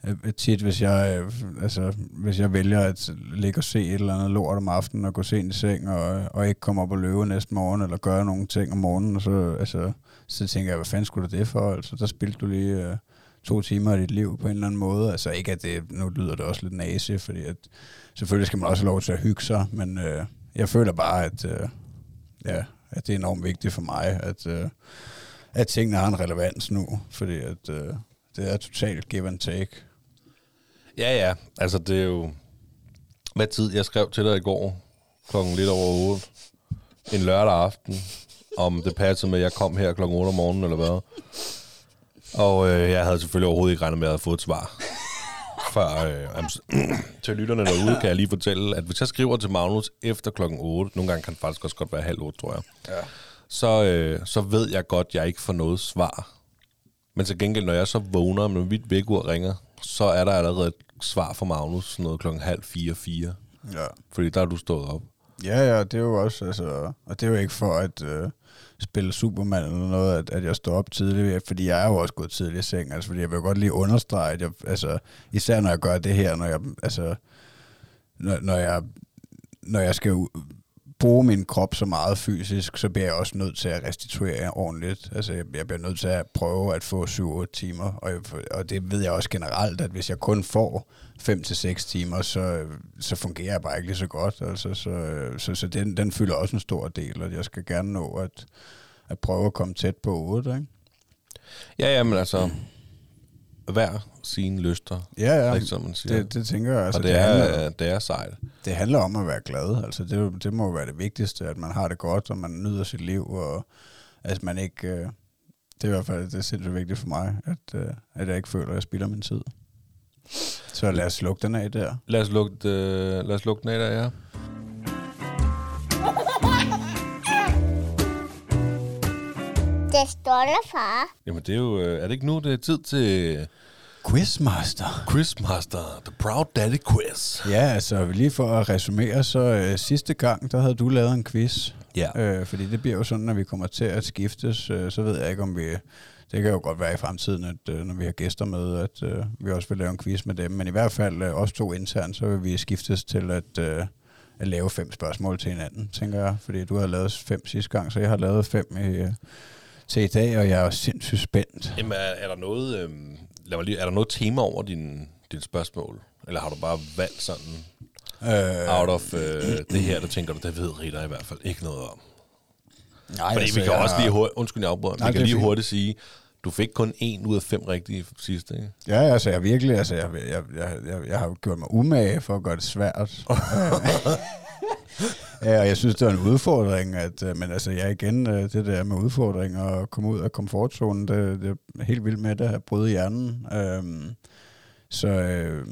øh tit, hvis jeg, øh, altså, hvis jeg vælger at ligge og se et eller andet lort om aftenen og gå sent i seng og, og ikke komme op og løbe næste morgen eller gøre nogle ting om morgenen, og så, altså, så tænker jeg, hvad fanden skulle du det for? Altså, der spildte du lige øh, to timer af dit liv på en eller anden måde. Altså ikke, at det, nu lyder det også lidt nase, fordi at, selvfølgelig skal man også have lov til at hygge sig, men øh, jeg føler bare, at, øh, ja, at det er enormt vigtigt for mig, at, øh, at tingene har en relevans nu, fordi at, øh, det er totalt give and take. Ja, ja. Altså, det er jo... Hvad tid? Jeg skrev til dig i går, klokken lidt over 8, en lørdag aften, om det passede med, at jeg kom her klokken 8 om morgenen, eller hvad. Og øh, jeg havde selvfølgelig overhovedet ikke regnet med at få et svar. Før, øh, til lytterne derude kan jeg lige fortælle, at hvis jeg skriver til Magnus efter klokken 8, nogle gange kan det faktisk også godt være halv 8, tror jeg, Ja. så, øh, så ved jeg godt, at jeg ikke får noget svar. Men til gengæld, når jeg så vågner, når mit vækkeur ringer, så er der allerede et svar fra Magnus, sådan noget klokken halv fire, fire. Ja. Fordi der er du stået op. Ja, ja, det er jo også, altså, og det er jo ikke for at øh, spille Superman eller noget, at, at jeg står op tidligt, fordi jeg er jo også gået tidligt i seng, altså, fordi jeg vil godt lige understrege, at jeg, altså, især når jeg gør det her, når jeg, altså, når, når jeg, når jeg skal bruge min krop så meget fysisk, så bliver jeg også nødt til at restituere ordentligt. Altså, jeg, jeg bliver nødt til at prøve at få 7-8 timer, og, jeg, og det ved jeg også generelt, at hvis jeg kun får 5-6 timer, så, så fungerer jeg bare ikke lige så godt. Altså, så så, så den, den fylder også en stor del, og jeg skal gerne nå at, at prøve at komme tæt på 8, ikke? Ja, ja, men altså, hver sine lyster, Ja, ja. ikke, som man siger. Det, det tænker jeg. Altså, og det, det, handler, er, det er sejt. det handler om at være glad. Altså, det, det må være det vigtigste, at man har det godt, og man nyder sit liv, og at man ikke... øh, Det er i hvert fald det er sindssygt vigtigt for mig, at, øh, at jeg ikke føler, at jeg spilder min tid. Så lad os slukke den af der. Lad os lukke, øh, lad os lukke den af der, ja. Det stolte far. Jamen det er jo, øh, er det ikke nu, det er tid til Quizmaster. Quizmaster, The Proud Daddy Quiz. Ja, altså lige for at resumere, så øh, sidste gang, der havde du lavet en quiz. Ja. Øh, fordi det bliver jo sådan, når vi kommer til at skiftes, øh, så ved jeg ikke, om vi... Det kan jo godt være i fremtiden, at øh, når vi har gæster med, at øh, vi også vil lave en quiz med dem. Men i hvert fald øh, os to internt, så vil vi skiftes til at, øh, at lave fem spørgsmål til hinanden, tænker jeg. Fordi du har lavet fem sidste gang, så jeg har lavet fem i, øh, til i dag, og jeg er sindssygt spændt. Jamen er, er der noget, øh, lad mig lige, er der noget tema over din, din spørgsmål? Eller har du bare valgt sådan, Øh, out of øh, det her, der tænker du, det ved Rita i hvert fald ikke noget om? nej, Fordi altså, vi kan jeg også lige hurtigt, undskyld, jeg afbryder, Nej, vi kan lige fint. hurtigt sige, du fik kun en ud af fem rigtige sidste, ikke? Ja, altså jeg virkelig, altså jeg, jeg, jeg, jeg, jeg har gjort mig umage for at gøre det svært. ja, og jeg synes, det var en udfordring, at, øh, men altså jeg igen, øh, det der med udfordringer og komme ud af komfortzonen, det, det er helt vildt med det at bryde hjernen. Øhm, så øh,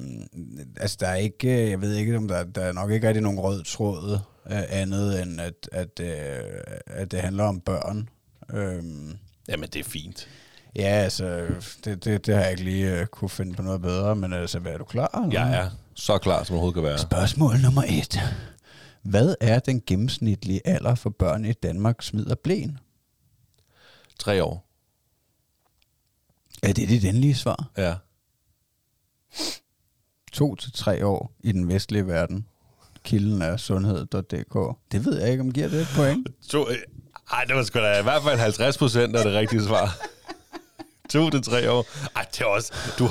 altså der er ikke, jeg ved ikke, om der, der er nok ikke rigtig nogen rød tråd øh, andet end, at, at, øh, at det handler om børn. Øhm, Jamen, det er fint. ja, altså, det, det, det har jeg ikke lige øh, kunne finde på noget bedre, men altså, hvad er du klar? eller? Jeg er så klar, som overhovedet kan være. Spørgsmål nummer et. Hvad er den gennemsnitlige alder for børn i Danmark smider blæn? Tre år. Er det dit endelige svar? Ja. To til tre år i den vestlige verden. Kilden er sundhed.dk. Det ved jeg ikke, om giver det et point. To, øh, ej, det var sgu da i hvert fald 50 procent af det rigtige svar. to til tre år. Ej, det er også... Du,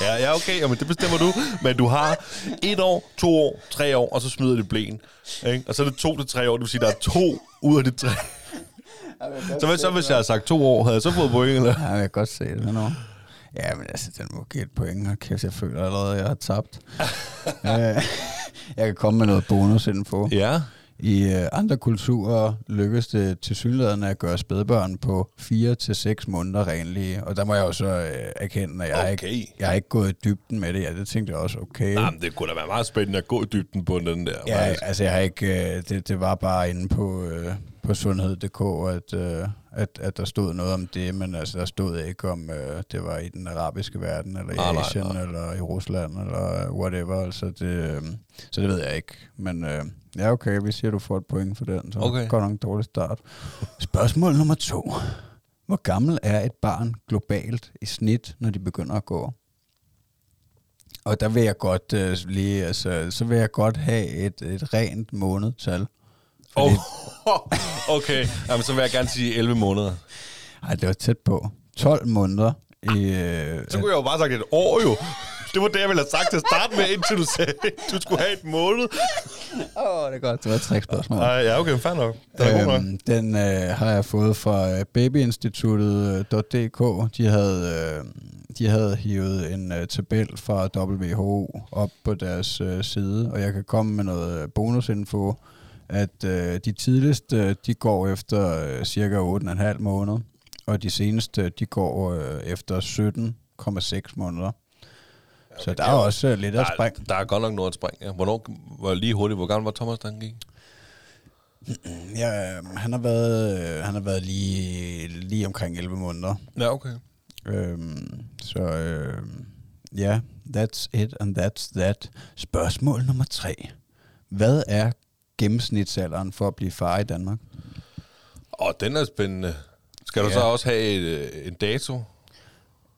ja, ja, okay, jamen, det bestemmer du. Men du har et år, to år, tre år, og så smider det blæn. Ikke? Og så er det to til tre år, det vil sige, der er to ud af de tre. Så hvad så, hvis jeg havde sagt to år, havde jeg så fået point, eller? Ja, jeg kan godt se det nu. Ja, men altså, den må give et point, og kæft, jeg føler allerede, at jeg har tabt. Øh, jeg kan komme med noget bonusinfo. Ja. I øh, andre kulturer lykkes det til synligheden at gøre spædbørn på 4 til seks måneder renlige. Og der må jeg jo så øh, erkende, at jeg, okay. Ikke, jeg har ikke gået i dybden med det. Ja, det tænkte jeg også, okay. Nej, men det kunne da være meget spændende at gå i dybden på den der. Ja, faktisk. altså jeg har ikke, øh, det, det var bare inde på, øh, på sundhed.dk, at, øh, at, at der stod noget om det, men altså der stod ikke om, øh, det var i den arabiske verden, eller i Nej, nej, Asien, nej. eller i Rusland, eller whatever, altså det, øh, så det ved jeg ikke. Men øh, ja, okay, vi siger, du får et point for den, så Okay. godt nok en dårlig start. Spørgsmål nummer to. Hvor gammel er et barn globalt i snit, når de begynder at gå? Og der vil jeg godt øh, lige, altså, så vil jeg godt have et, et rent månedtal. Oh, okay, Jamen, så vil jeg gerne sige 11 måneder. Ej, det var tæt på. 12 måneder i... Øh, Så kunne jeg jo bare sagt et år jo. Det var det, jeg ville have sagt til at starte med, indtil du sagde, du skulle have et måned. Åh, det er godt. Det var et trickspørgsmål. Nej, ja, okay, fair nok. Den god nok. Øhm, den øh, har jeg fået fra øh, babyinstituttet.dk. De havde, øh, de havde hivet en øh, tabel fra WHO op på deres øh, side, og jeg kan komme med noget øh, bonusinfo, at øh, de tidligste, de går efter øh, cirka 8,5 måneder, og de seneste, de går øh, efter 17,6 måneder. Så der er også øh, lidt Der at springe. der er godt nok noget at springe. Ja. Hvornår var lige hurtigt, hvor gammel var Thomas, da han gik? Ja, han har været, øh, han har været lige, lige omkring 11 måneder. Ja, okay. Øhm, så øhm, ja, that's it and that's that. Spørgsmål nummer tre. Hvad er gennemsnitsalderen for at blive far i Danmark? Og den er spændende. Skal du Ja. så også have et, øh, en dato?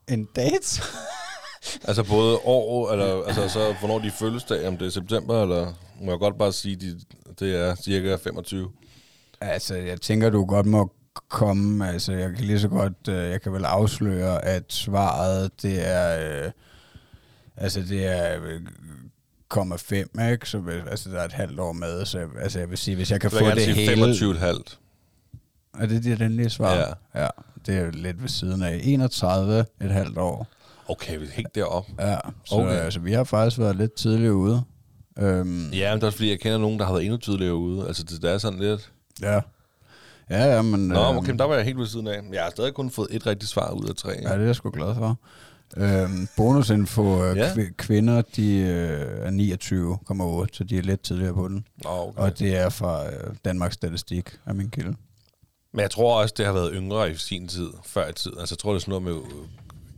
En date? Altså både år, eller altså så, hvornår de fødselsdag, om det er september, eller må jeg godt bare sige, de, det er cirka 25. altså, jeg tænker, du godt må komme. Altså, jeg kan lige så godt, øh, jeg kan vel afsløre, at svaret, det er, øh, altså, det er øh, 0,5, ikke? Så vil- altså, der er et halvt år med, så jeg- altså, jeg vil sige, hvis jeg kan Så få jeg det hele... 25 halvt. Er det det endelige svar? Ja. ja. Det er jo lidt ved siden af. 31 et halvt år. Okay, vi helt derop. Ja, så Okay. altså, vi har faktisk været lidt tidligere ude. Øhm, Ja, men det er også fordi, jeg kender nogen, der har været endnu tidligere ude. Altså, det, det er sådan lidt... ja. Ja, ja, men... Nå, øhm, okay, der var jeg helt ved siden af. Jeg har stadig kun fået et rigtigt svar ud af tre. Ja, det er jeg sgu glad for. Øhm, bonusinfo, øh, Ja. kvinder, de øh, er 29,8, så de er lidt tidligere på den. Nå, okay. Og det er fra øh, Danmarks Statistik af min kilde. Men jeg tror også, det har været yngre i sin tid, før i tiden. Altså, jeg tror, det er sådan noget med...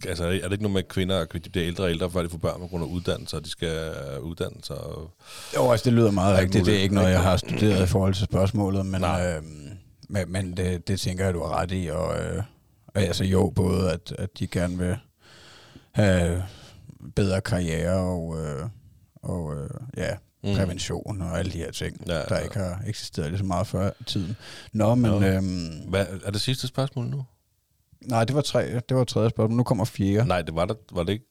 øh, Altså, er det ikke noget med, at kvinder de bliver ældre og ældre, før de får børn på grund af uddannelse, og de skal øh, uddanne sig? Og... Jo, altså det lyder meget rigtigt. Det er ikke noget, jeg har studeret i forhold til spørgsmålet, men, øhm, men, men det, det tænker jeg, du har ret i. Og, øh, altså jo, både at, at de gerne vil have bedre karriere og, øh, og øh, ja, Mm. prævention og alle de her ting, Ja, ja, der ja. ikke har eksisteret lige så meget før tiden. Nå, men Nå. øhm, Hvad, er det sidste spørgsmål nu? Nej, det var, tre, det var tredje spørgsmål. Nu kommer fjerde. Nej, det var, der, var det ikke.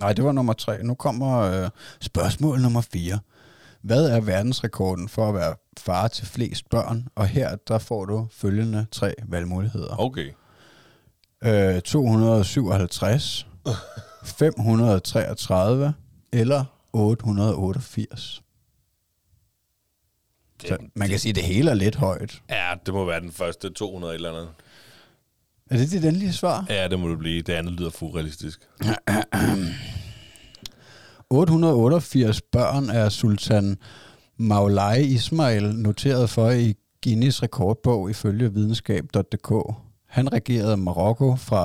Nej, det var nummer tre. Nu kommer øh, spørgsmål nummer fire. Hvad er verdensrekorden for at være far til flest børn? Og her, der får du følgende tre valgmuligheder. Okay. Øh, 257, 533 eller 888. Så man kan sige, at det hele er lidt højt. Ja, det må være den første 200 eller andet. Er det dit endelige svar? Ja, det må det blive. Det andet lyder for urealistisk. 888 børn af sultan Maulai Ismail noteret for i Guinness rekordbog ifølge videnskab.dk. Han regerede Marokko fra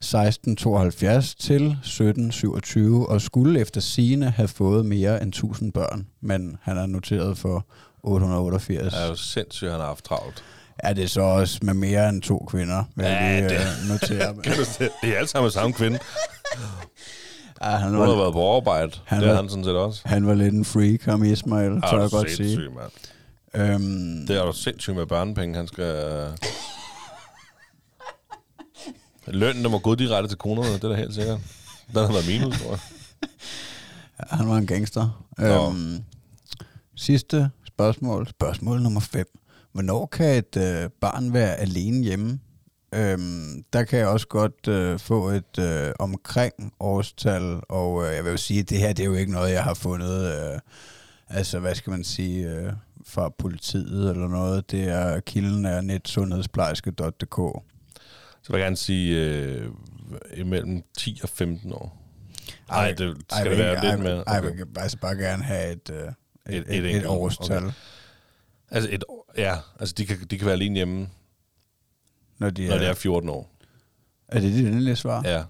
1672 til 1727 og skulle efter sigende have fået mere end 1000 børn, men han er noteret for 888. Det er jo sindssygt, han har haft travlt. Er det så også med mere end to kvinder, vil Ja, jeg lige det- øh, notere. Det er alle sammen samme kvinde. ja, han, Hun har var, været på overarbejde. Han det er var- han sådan set også. han var lidt en freak, ham Ismail, Ah, tør det jeg er godt sige. sindssygt, mand. Øhm, Det er jo sindssygt med børnepenge. Han skal... Lønnen, der må gå direkte til kronerne, det er da helt sikkert. Den har været minus, tror jeg. Ja, han var en gangster. Nå. Øhm, sidste spørgsmål. Spørgsmål nummer 5. Hvornår kan et øh, barn være alene hjemme? Øhm, der kan jeg også godt øh, få et øh, omkring årstal, og øh, jeg vil jo sige, at det her det er jo ikke noget, jeg har fundet, øh, altså hvad skal man sige, øh, fra politiet eller noget. Det er kilden er netsundhedsplejerske.dk. Så vil jeg gerne sige øh, imellem 10 og 15 år. Nej, det skal jeg det være ikke- lidt ej, mere. Ej, Okay. jeg vil altså bare gerne have et, øh, et, et, et, et, et årstal, Okay. Altså et ja, altså de kan, de kan være alene hjemme, når de når er, det er 14 år. er det det endelige svar? Ja.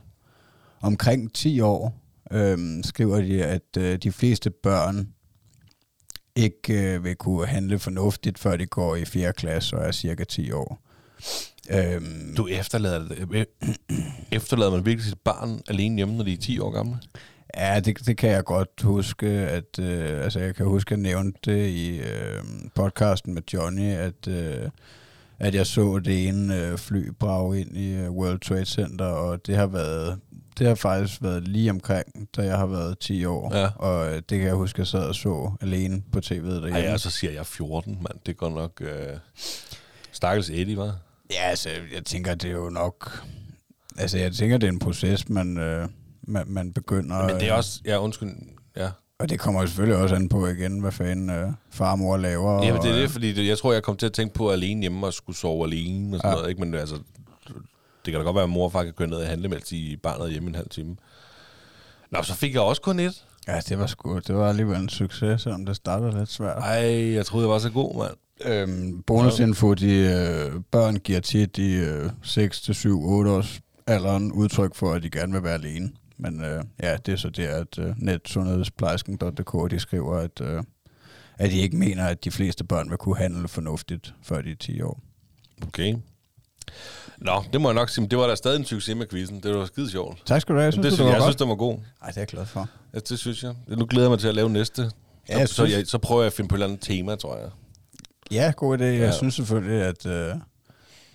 Omkring 10 år øhm, skriver de, at øh, de fleste børn ikke øh, vil kunne handle fornuftigt, før de går i 4. klasse og er cirka 10 år. Øhm, Du efterlader, efterlader man virkelig sit barn alene hjemme, når de er 10 år gamle? Ja, det, det kan jeg godt huske, at øh, altså jeg kan huske, at jeg nævnte det i øh, podcasten med Johnny, at, øh, at jeg så det ene øh, fly brage ind i øh, World Trade Center, og det har været det har faktisk været lige omkring, da jeg har været 10 år, Ja. og øh, det kan jeg huske, at jeg sad og så alene på tv'et derhjemme. Nej, altså siger jeg 14, mand. Det går nok... Øh, Stakkels Eddie, var. Ja, altså, jeg tænker, det er jo nok... Altså, jeg tænker, det er en proces, man, øh, man, man begynder... Men det er øh, også... Ja, undskyld. Ja. Og det kommer jo selvfølgelig også an på igen, hvad fanden øh, far og mor laver. Ja, men det er og, det, fordi det, jeg tror, jeg kom til at tænke på alene hjemme og skulle sove alene og sådan Ja. noget, ikke? Men altså, det kan da godt være, at mor og far kan køre ned og handle, mens de barnet hjemme en halv time. Nå, så fik jeg også kun et. Ja, det var sgu, det var alligevel en succes, selvom det startede lidt svært. Ej, jeg troede, jeg var så god, mand. Øhm, bonusinfo, de øh, børn giver tit i øh, 6 til 7, 8 års alderen udtryk for, at de gerne vil være alene. Men øh, ja, det er så det, at øh, netsundhedsplejersken.dk, de skriver, at, øh, at de ikke mener, at de fleste børn vil kunne handle fornuftigt, før de er 10 år. Okay. Nå, det må jeg nok sige, men det var da stadig en succes med quizzen. Det var skide sjovt. Tak skal du have. Jeg synes, det, det, synes, var jeg godt. synes, det var god. Ej, det er jeg glad for. Ja, det synes jeg. Nu glæder jeg mig til at lave næste. Ja, jeg så, synes- så, jeg, så prøver jeg at finde på et eller andet tema, tror jeg. Ja, god idé. Jeg Ja. synes selvfølgelig, at, øh,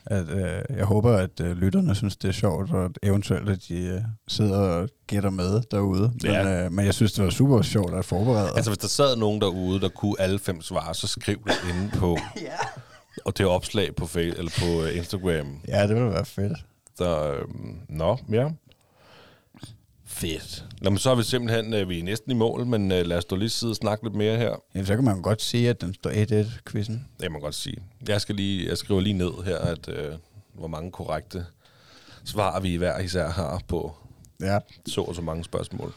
at øh, jeg håber, at øh, lytterne synes, det er sjovt, og eventuelt, at de øh, sidder og gætter med derude. Men, Ja. øh, men jeg synes, det var super sjovt at forberede. Altså, hvis der sad nogen derude, der kunne alle fem svare, så skriv det inde på... Og det er opslag på, Facebook, eller på øh, Instagram. Ja, det ville være fedt. Så, øhm, nå, ja. Fedt. Nå, men så er vi simpelthen, øh, vi er næsten i mål, men øh, lad os dog lige sidde og snakke lidt mere her. Ja, så kan man godt sige, at den står 1-1-quizzen. Det kan man godt sige. Jeg, skal lige, jeg skriver lige ned her, at øh, hvor mange korrekte svar vi hver især har på Ja. så og så mange spørgsmål.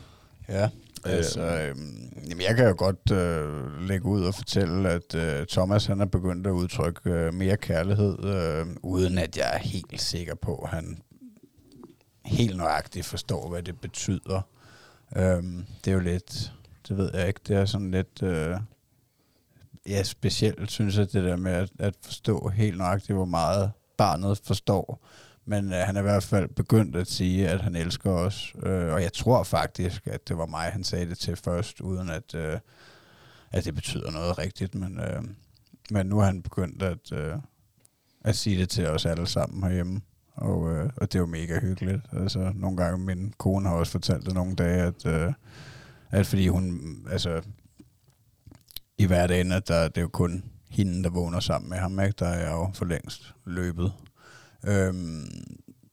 Ja. Altså, øhm, jamen, jeg kan jo godt øh, lægge ud og fortælle, at øh, Thomas han er begyndt at udtrykke øh, mere kærlighed, øh, uden at jeg er helt sikker på, at han helt nøjagtigt forstår, hvad det betyder. Øhm, det er jo lidt, det ved jeg ikke, det er sådan lidt, øh, ja, specielt synes jeg, det der med at, at forstå helt nøjagtigt, hvor meget barnet forstår. Men øh, han er i hvert fald begyndt at sige, at han elsker os. Øh, og jeg tror faktisk, at det var mig, han sagde det til først, uden at, øh, at det betyder noget rigtigt. Men, øh, men nu har han begyndt at, øh, at sige det til os alle sammen herhjemme. Og, øh, og det er jo mega hyggeligt. Altså, nogle gange, min kone har også fortalt det nogle dage, at, øh, at fordi hun, altså, i hverdagen, at der, det er jo kun hende, der vågner sammen med ham, ikke? Der er jeg jo for længst løbet. Øhm,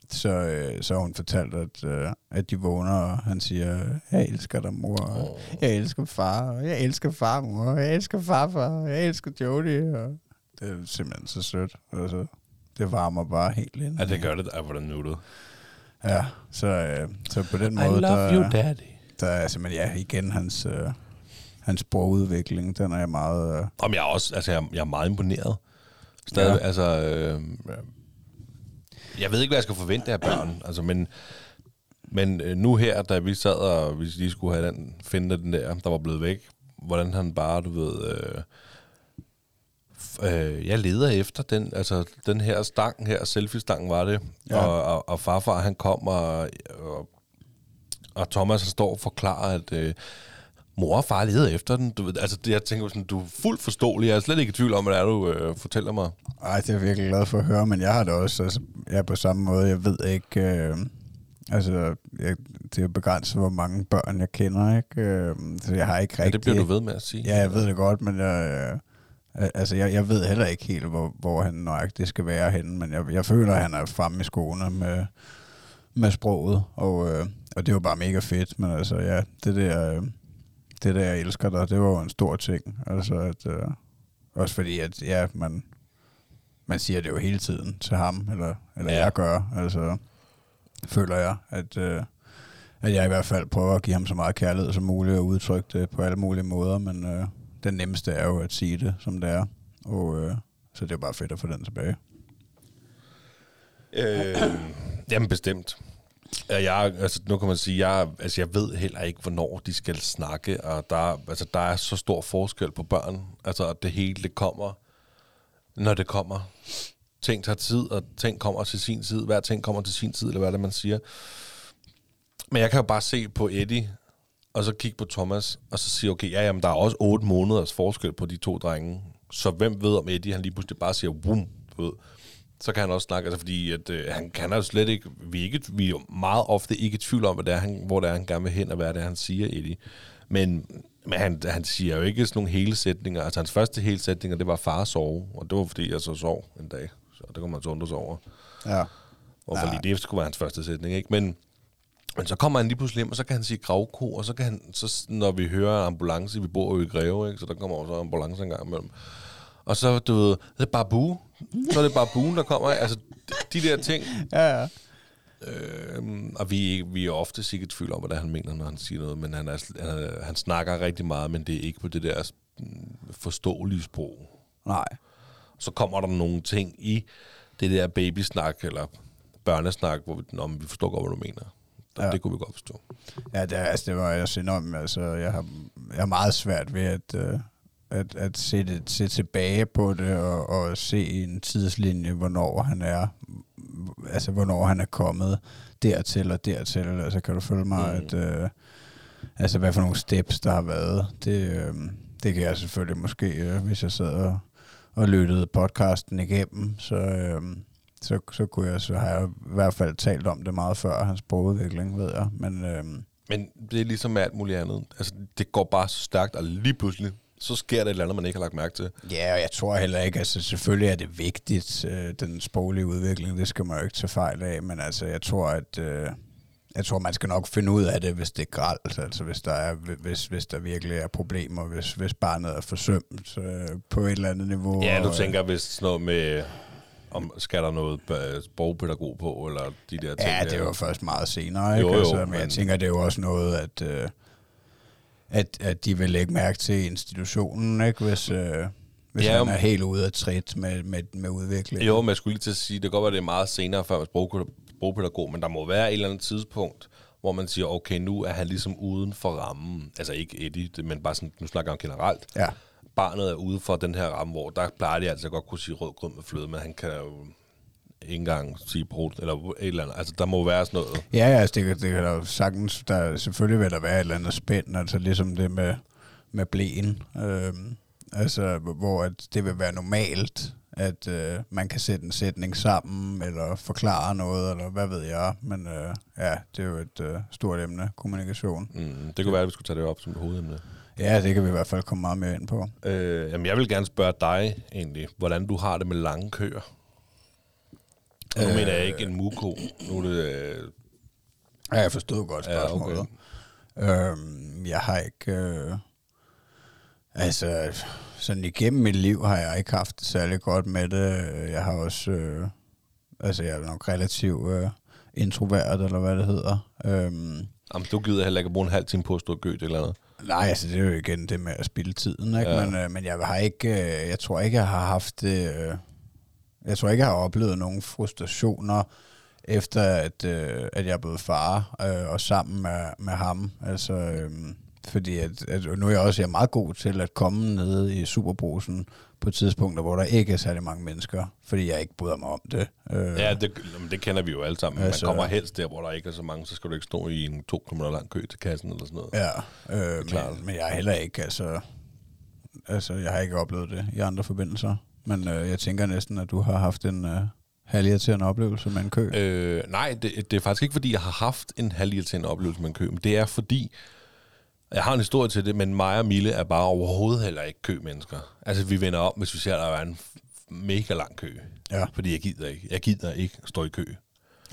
så, øh, så hun fortalt, at, øh, at de vågner, og han siger, jeg elsker dig, mor. og Jeg elsker far, jeg elsker far, mor. Jeg elsker farfar, jeg elsker Jodie. Og det er simpelthen så sødt. Altså, det varmer bare helt ind. Ja, det gør det. Ej, hvordan nuttet. Ja, så, øh, så på den måde, der, daddy. der er simpelthen, ja, igen hans, øh, hans sprogudvikling, den er jeg meget... Øh, Om jeg er også, altså jeg, jeg er meget imponeret. Stadig, ja. Altså, øh, jeg ved ikke, hvad jeg skal forvente af børn, altså, men, men øh, nu her, da vi sad og vi lige skulle have den, finde den der, der var blevet væk, hvordan han bare, du ved, øh, øh, jeg leder efter den, altså den her stang her, selfie-stangen var det, ja. Ja. og, og, og farfar han kom, og, og, og Thomas han står og forklarer, at øh, mor og far leder efter den. Du, altså, det, jeg tænker sådan, du er fuldt forståelig. Jeg er slet ikke i tvivl om, hvad det er, du øh, fortæller mig. Ej, det er jeg virkelig glad for at høre, men jeg har det også, altså, jeg er på samme måde, jeg ved ikke, øh, altså, jeg, det er jo begrænset, hvor mange børn jeg kender, ikke? Øh, så jeg har ikke Ja, rigtig... det bliver du ved med at sige. Ja, jeg ved det godt, men jeg, øh, altså, jeg, jeg ved heller ikke helt, hvor, hvor han nøjagtigt skal være henne, men jeg, jeg føler, at han er fremme i skoene med, med sproget, og, øh, og det jo bare mega fedt, men altså, ja, det der, øh, det der, jeg elsker dig, det var jo en stor ting, altså, at, øh, også fordi, at, ja, man, man siger det jo hele tiden til ham, eller, eller ja. jeg gør, altså, føler jeg, at, øh, at jeg i hvert fald prøver at give ham så meget kærlighed som muligt og udtrykke det på alle mulige måder, men øh, den nemmeste er jo at sige det, som det er. Og, øh, så det er bare fedt at få den tilbage. Øh, jamen bestemt. Ja, Jeg, altså, nu kan man sige, jeg, altså, jeg ved heller ikke, hvornår de skal snakke, og der, altså, der er så stor forskel på børn. Altså, at det hele det kommer, når det kommer. Ting tager tid, og ting kommer til sin tid. Hver ting kommer til sin tid, eller hvad er det, man siger. Men jeg kan jo bare se på Eddie, og så kigge på Thomas, og så sige, okay, ja, jamen, der er også otte måneders forskel på de to drenge. Så hvem ved, om Eddie, han lige pludselig bare siger, du ved. Så kan han også snakke, altså fordi at, øh, han kan jo slet ikke, vi ikke, vi er jo meget ofte ikke i tvivl om, hvad det er, han, hvor det er, han gerne vil hen, og hvad det er, han siger, Eddie. Men, men han, han siger jo ikke sådan nogle hele sætninger. Altså hans første hele sætninger, det var far sove, og det var fordi, jeg så sov en dag. Så det kommer man så undre sig over. Ja. Hvorfor lige det skulle være hans første sætning, ikke? Men, men så kommer han lige pludselig hjem, og så kan han sige gravko, og så kan han, så, når vi hører ambulance, vi bor jo i Greve, ikke? så der kommer også ambulance en gang imellem. Og så, du ved, det er babu. Så er det babuen, der kommer. Altså, de der ting. Ja, ja. Øhm, og vi, vi er ofte sikkert i tvivl om, hvad han mener, når han siger noget. Men han, er, han, han snakker rigtig meget, men det er ikke på det der mm, forståelige sprog. Nej. Så kommer der nogle ting i det der babysnak, eller børnesnak, hvor vi, Nå, vi forstår godt, hvad du mener. Ja. Det kunne vi godt forstå. Ja, det, er- altså, det var jeg også enormt. Altså, jeg har, jeg har meget svært ved at, øh, at, at se, det, se tilbage på det og, og se en tidslinje, hvornår han er, altså hvornår han er kommet dertil og dertil. Altså kan du følge mig, Mm. at, øh, altså hvad for nogle steps der har været. Det, øh, det kan jeg selvfølgelig måske, øh, hvis jeg sad og, og lyttede podcasten igennem, så, øh, så, så, kunne jeg, så har jeg i hvert fald talt om det meget før, hans sprogudvikling, ved jeg. Men øh, Men det er ligesom med alt muligt andet. Altså, det går bare så stærkt, og lige pludselig, så sker der et eller andet, man ikke har lagt mærke til. Ja, og jeg tror heller ikke, altså selvfølgelig er det vigtigt, øh, den sproglige udvikling, det skal man jo ikke tage fejl af, men altså jeg tror, at øh, jeg tror, man skal nok finde ud af det, hvis det er gralt, altså hvis der, er, hvis, hvis der virkelig er problemer, hvis, hvis barnet er forsømt øh, på et eller andet niveau. Ja, du og, tænker, hvis sådan noget med, om skal der noget sprogpædagog på, eller de der ting. Ja, det var først meget senere, ikke? Jo, jo, altså, men, men- jeg tænker, det er jo også noget, at, øh, at, at de vil lægge mærke til institutionen, ikke? Hvis, øh, hvis Ja, man er helt ude af trit med, med, med udviklingen. Jo, men jeg skulle lige til at sige, det kan godt være, det er meget senere før med sprogpædagog, sprogpædagog, men der må være et eller andet tidspunkt, hvor man siger, okay, nu er han ligesom uden for rammen. Altså ikke Eddie, men bare sådan, nu snakker jeg om generelt. Ja. Barnet er ude for den her ramme, hvor der plejer de altså godt kunne sige rød grød med fløde, men han kan jo ikke engang sige brud, eller et eller andet. Altså, der må være sådan noget. Ja, ja, altså det, kan- det kan der jo sagtens, der, selvfølgelig vil der være et eller andet spænd, altså ligesom det med, med blæen, øhm, altså hvor at det vil være normalt, at øh, man kan sætte en sætning sammen, eller forklare noget, eller hvad ved jeg, men øh, ja, det er jo et øh, stort emne, kommunikation. Mm, det kunne være, at vi skulle tage det op som et hovedemne. Ja, det kan vi i hvert fald komme meget mere ind på. Øh, jamen, jeg vil gerne spørge dig egentlig, hvordan du har det med lange køer. Nu Øh. mener jeg ikke en muko. Nu er det... Øh, Ja, jeg forstod godt spørgsmålet. Ja, okay. øhm, jeg har ikke... Øh, altså, sådan igennem mit liv har jeg ikke haft det særlig godt med det. Jeg har også... Øh, altså, jeg er nok relativt øh, introvert, eller hvad det hedder. Øhm, jamen, du gider heller ikke at bruge en halv time på at stå og gø det eller andet. Nej, altså det er jo igen det med at spille tiden, ikke? Ja. Men, øh, men jeg har ikke, øh, jeg tror ikke, jeg har haft øh, jeg tror ikke, jeg har oplevet nogle frustrationer efter, at, øh, at jeg er blevet far, øh, og sammen med, med ham. Altså, øh, fordi at, at nu er jeg også jeg er meget god til at komme ned i Superbrusen på tidspunkter, hvor der ikke er særlig mange mennesker, fordi jeg ikke bryder mig om det. Øh, Ja, det, det kender vi jo alle sammen. Altså- Man kommer helst der, hvor der ikke er så mange, så skal du ikke stå i en to kilometer lang kø til kassen eller sådan noget. Ja, øh, klart. men, men jeg er heller ikke, altså, altså, jeg har ikke oplevet det i andre forbindelser. Men øh, jeg tænker næsten, at du har haft en øh, halvirriterende oplevelse med en kø. Øh, nej, det, det er faktisk ikke, fordi jeg har haft en halvirriterende oplevelse med en kø, men det er fordi, jeg har en historie til det, men mig og Mille er bare overhovedet heller ikke kø-mennesker. Altså, vi vender om, hvis vi ser, at der er en mega lang kø. Ja. Fordi jeg gider ikke. Jeg gider ikke stå i kø.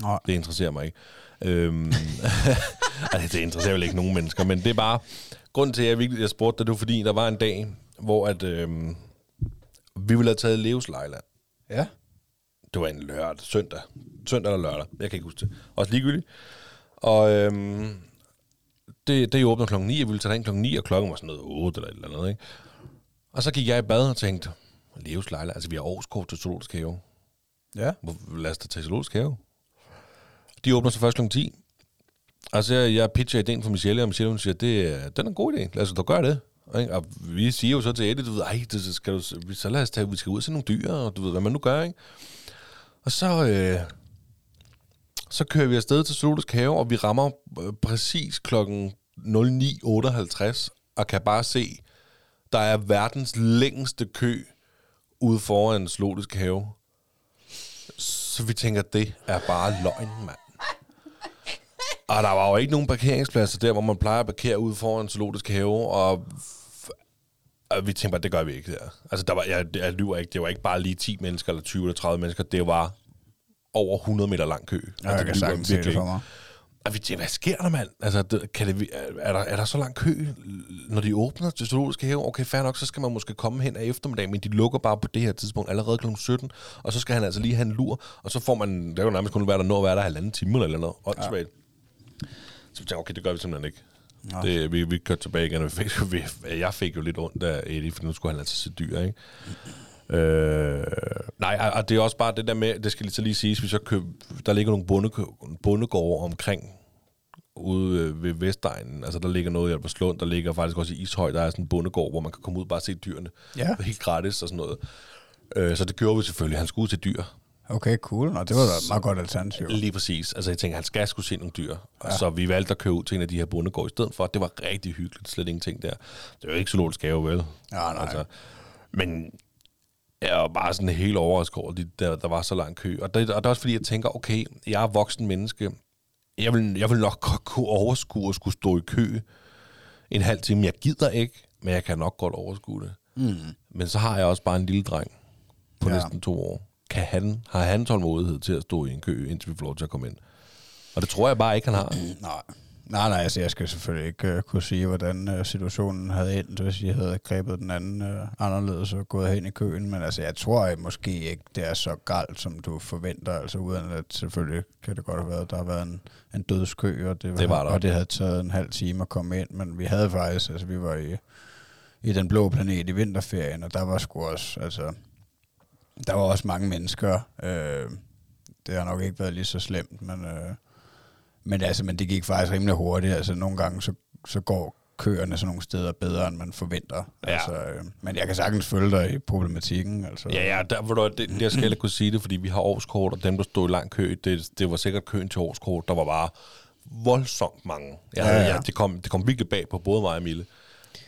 Nej. Det interesserer mig ikke. Øhm, altså, det interesserer vel ikke nogen mennesker, men det er bare... Grunden til, at jeg virkelig jeg spurgte dig, det var fordi, der var en dag, hvor at, øhm, vi ville have taget Leos Lejland. Ja. Det var en lørdag, søndag. Søndag eller lørdag, jeg kan ikke huske det. Også ligegyldigt. Og øhm, det, det åbner klokken 9, jeg ville tage ind klokken 9, og klokken var sådan noget 8 eller et eller andet, ikke? Og så gik jeg i bad og tænkte, Leos Lejland, altså vi har årskort til Zoologisk Have. Ja. Lad os da tage Zoologisk Have. De åbner så først kl. 10. Altså, jeg, jeg pitcher ideen for Michelle, og Michelle hun siger, det, den er en god idé. Lad os da gøre det. Ikke? Og vi siger jo så til Eddie, du ved, ej, det skal du, så lad os tage, vi skal ud og se nogle dyr, og du ved, hvad man nu gør, ikke? Og så, øh, så kører vi afsted til Zoologisk Have, og vi rammer øh, præcis klokken 09.58, og kan bare se, der er verdens længste kø ude foran Zoologisk Have. Så vi tænker, det er bare løgn, mand. Og der var jo ikke nogen parkeringspladser der, hvor man plejer at parkere ude foran zoologisk have, og, og vi tænkte bare, det gør vi ikke der. Altså, der var, jeg, jeg lyver ikke, det var ikke bare lige 10 mennesker, eller 20 eller 30 mennesker, det var over 100 meter lang kø. Ja, jeg altså, kan sagtens se det for mig. Og vi hvad sker der, mand? Altså, det, kan det, er, der, er der så lang kø, når de åbner til zoologisk have? Okay, fair nok, så skal man måske komme hen af eftermiddag, men de lukker bare på det her tidspunkt allerede kl. 17, og så skal han altså lige have en lur, og så får man, der kan jo nærmest kun være der nå at være der halvanden time eller noget. Åndssvagt. Så vi tænkte, okay, det gør vi simpelthen ikke. Nå. Det, vi, vi kørte tilbage igen, og vi fik, vi, jeg fik jo lidt ondt af Eddie, for nu skulle han altså se dyr, ikke? Øh, nej, og- det er også bare det der med, det skal lige så lige siges, vi så køb, der ligger nogle bonde, bondegårde omkring ude øh, ved Vestegnen. Altså, der ligger noget i Albertslund, der ligger faktisk også i Ishøj, der er sådan en bondegård, hvor man kan komme ud og bare se dyrene. Ja. Helt gratis og sådan noget. Øh, så det gjorde vi selvfølgelig. Han skulle ud til dyr. Okay, cool. Nå, det var da et meget godt alternativ. Lige præcis. Altså, jeg tænker, han skal skulle se nogle dyr. Ja. Så vi valgte at købe ud til en af de her bondegård i stedet for. Det var rigtig hyggeligt. Slet ingenting der. Det var jo ikke zoologisk have, vel? Ja, nej. Altså, men jeg var bare sådan helt overrasket over, at der, der var så lang kø. Og det, og det er også fordi, jeg tænker, okay, jeg er voksen menneske. Jeg vil, jeg vil nok godt kunne overskue at skulle stå i kø en halv time. Jeg gider ikke, men jeg kan nok godt overskue det. Mm. Men så har jeg også bare en lille dreng på Ja. næsten to år. Kan han, har han tålmodighed til at stå i en kø, indtil vi får lov til at komme ind? Og det tror jeg bare ikke, han har. Nej. Nej, nej, altså jeg skal selvfølgelig ikke uh, kunne sige, hvordan uh, situationen havde endt, hvis jeg havde grebet den anden uh, anderledes og gået hen i køen, men altså jeg tror at måske ikke, det er så galt, som du forventer, altså uden at selvfølgelig kan det godt have været, der har været en, en dødskø, og det, Det var der. og det havde taget en halv time at komme ind, men vi havde faktisk, altså vi var i, i den blå planet i vinterferien, og der var sgu også, altså der var også mange mennesker, øh, det har nok ikke været lige så slemt, men... Øh, men altså, men det gik faktisk rimelig hurtigt. Altså, nogle gange, så, så går køerne sådan nogle steder bedre, end man forventer. Ja. Altså, øh, men jeg kan sagtens følge dig i problematikken. Altså. Ja, ja, der, hvor du, det, der skal jeg kunne sige det, fordi vi har årskort, og dem, der stod i lang kø, det, det var sikkert køen til årskort, der var bare voldsomt mange. Jeg, Ja, ja, ja. det, kom, det kom virkelig bag på både mig og Mille,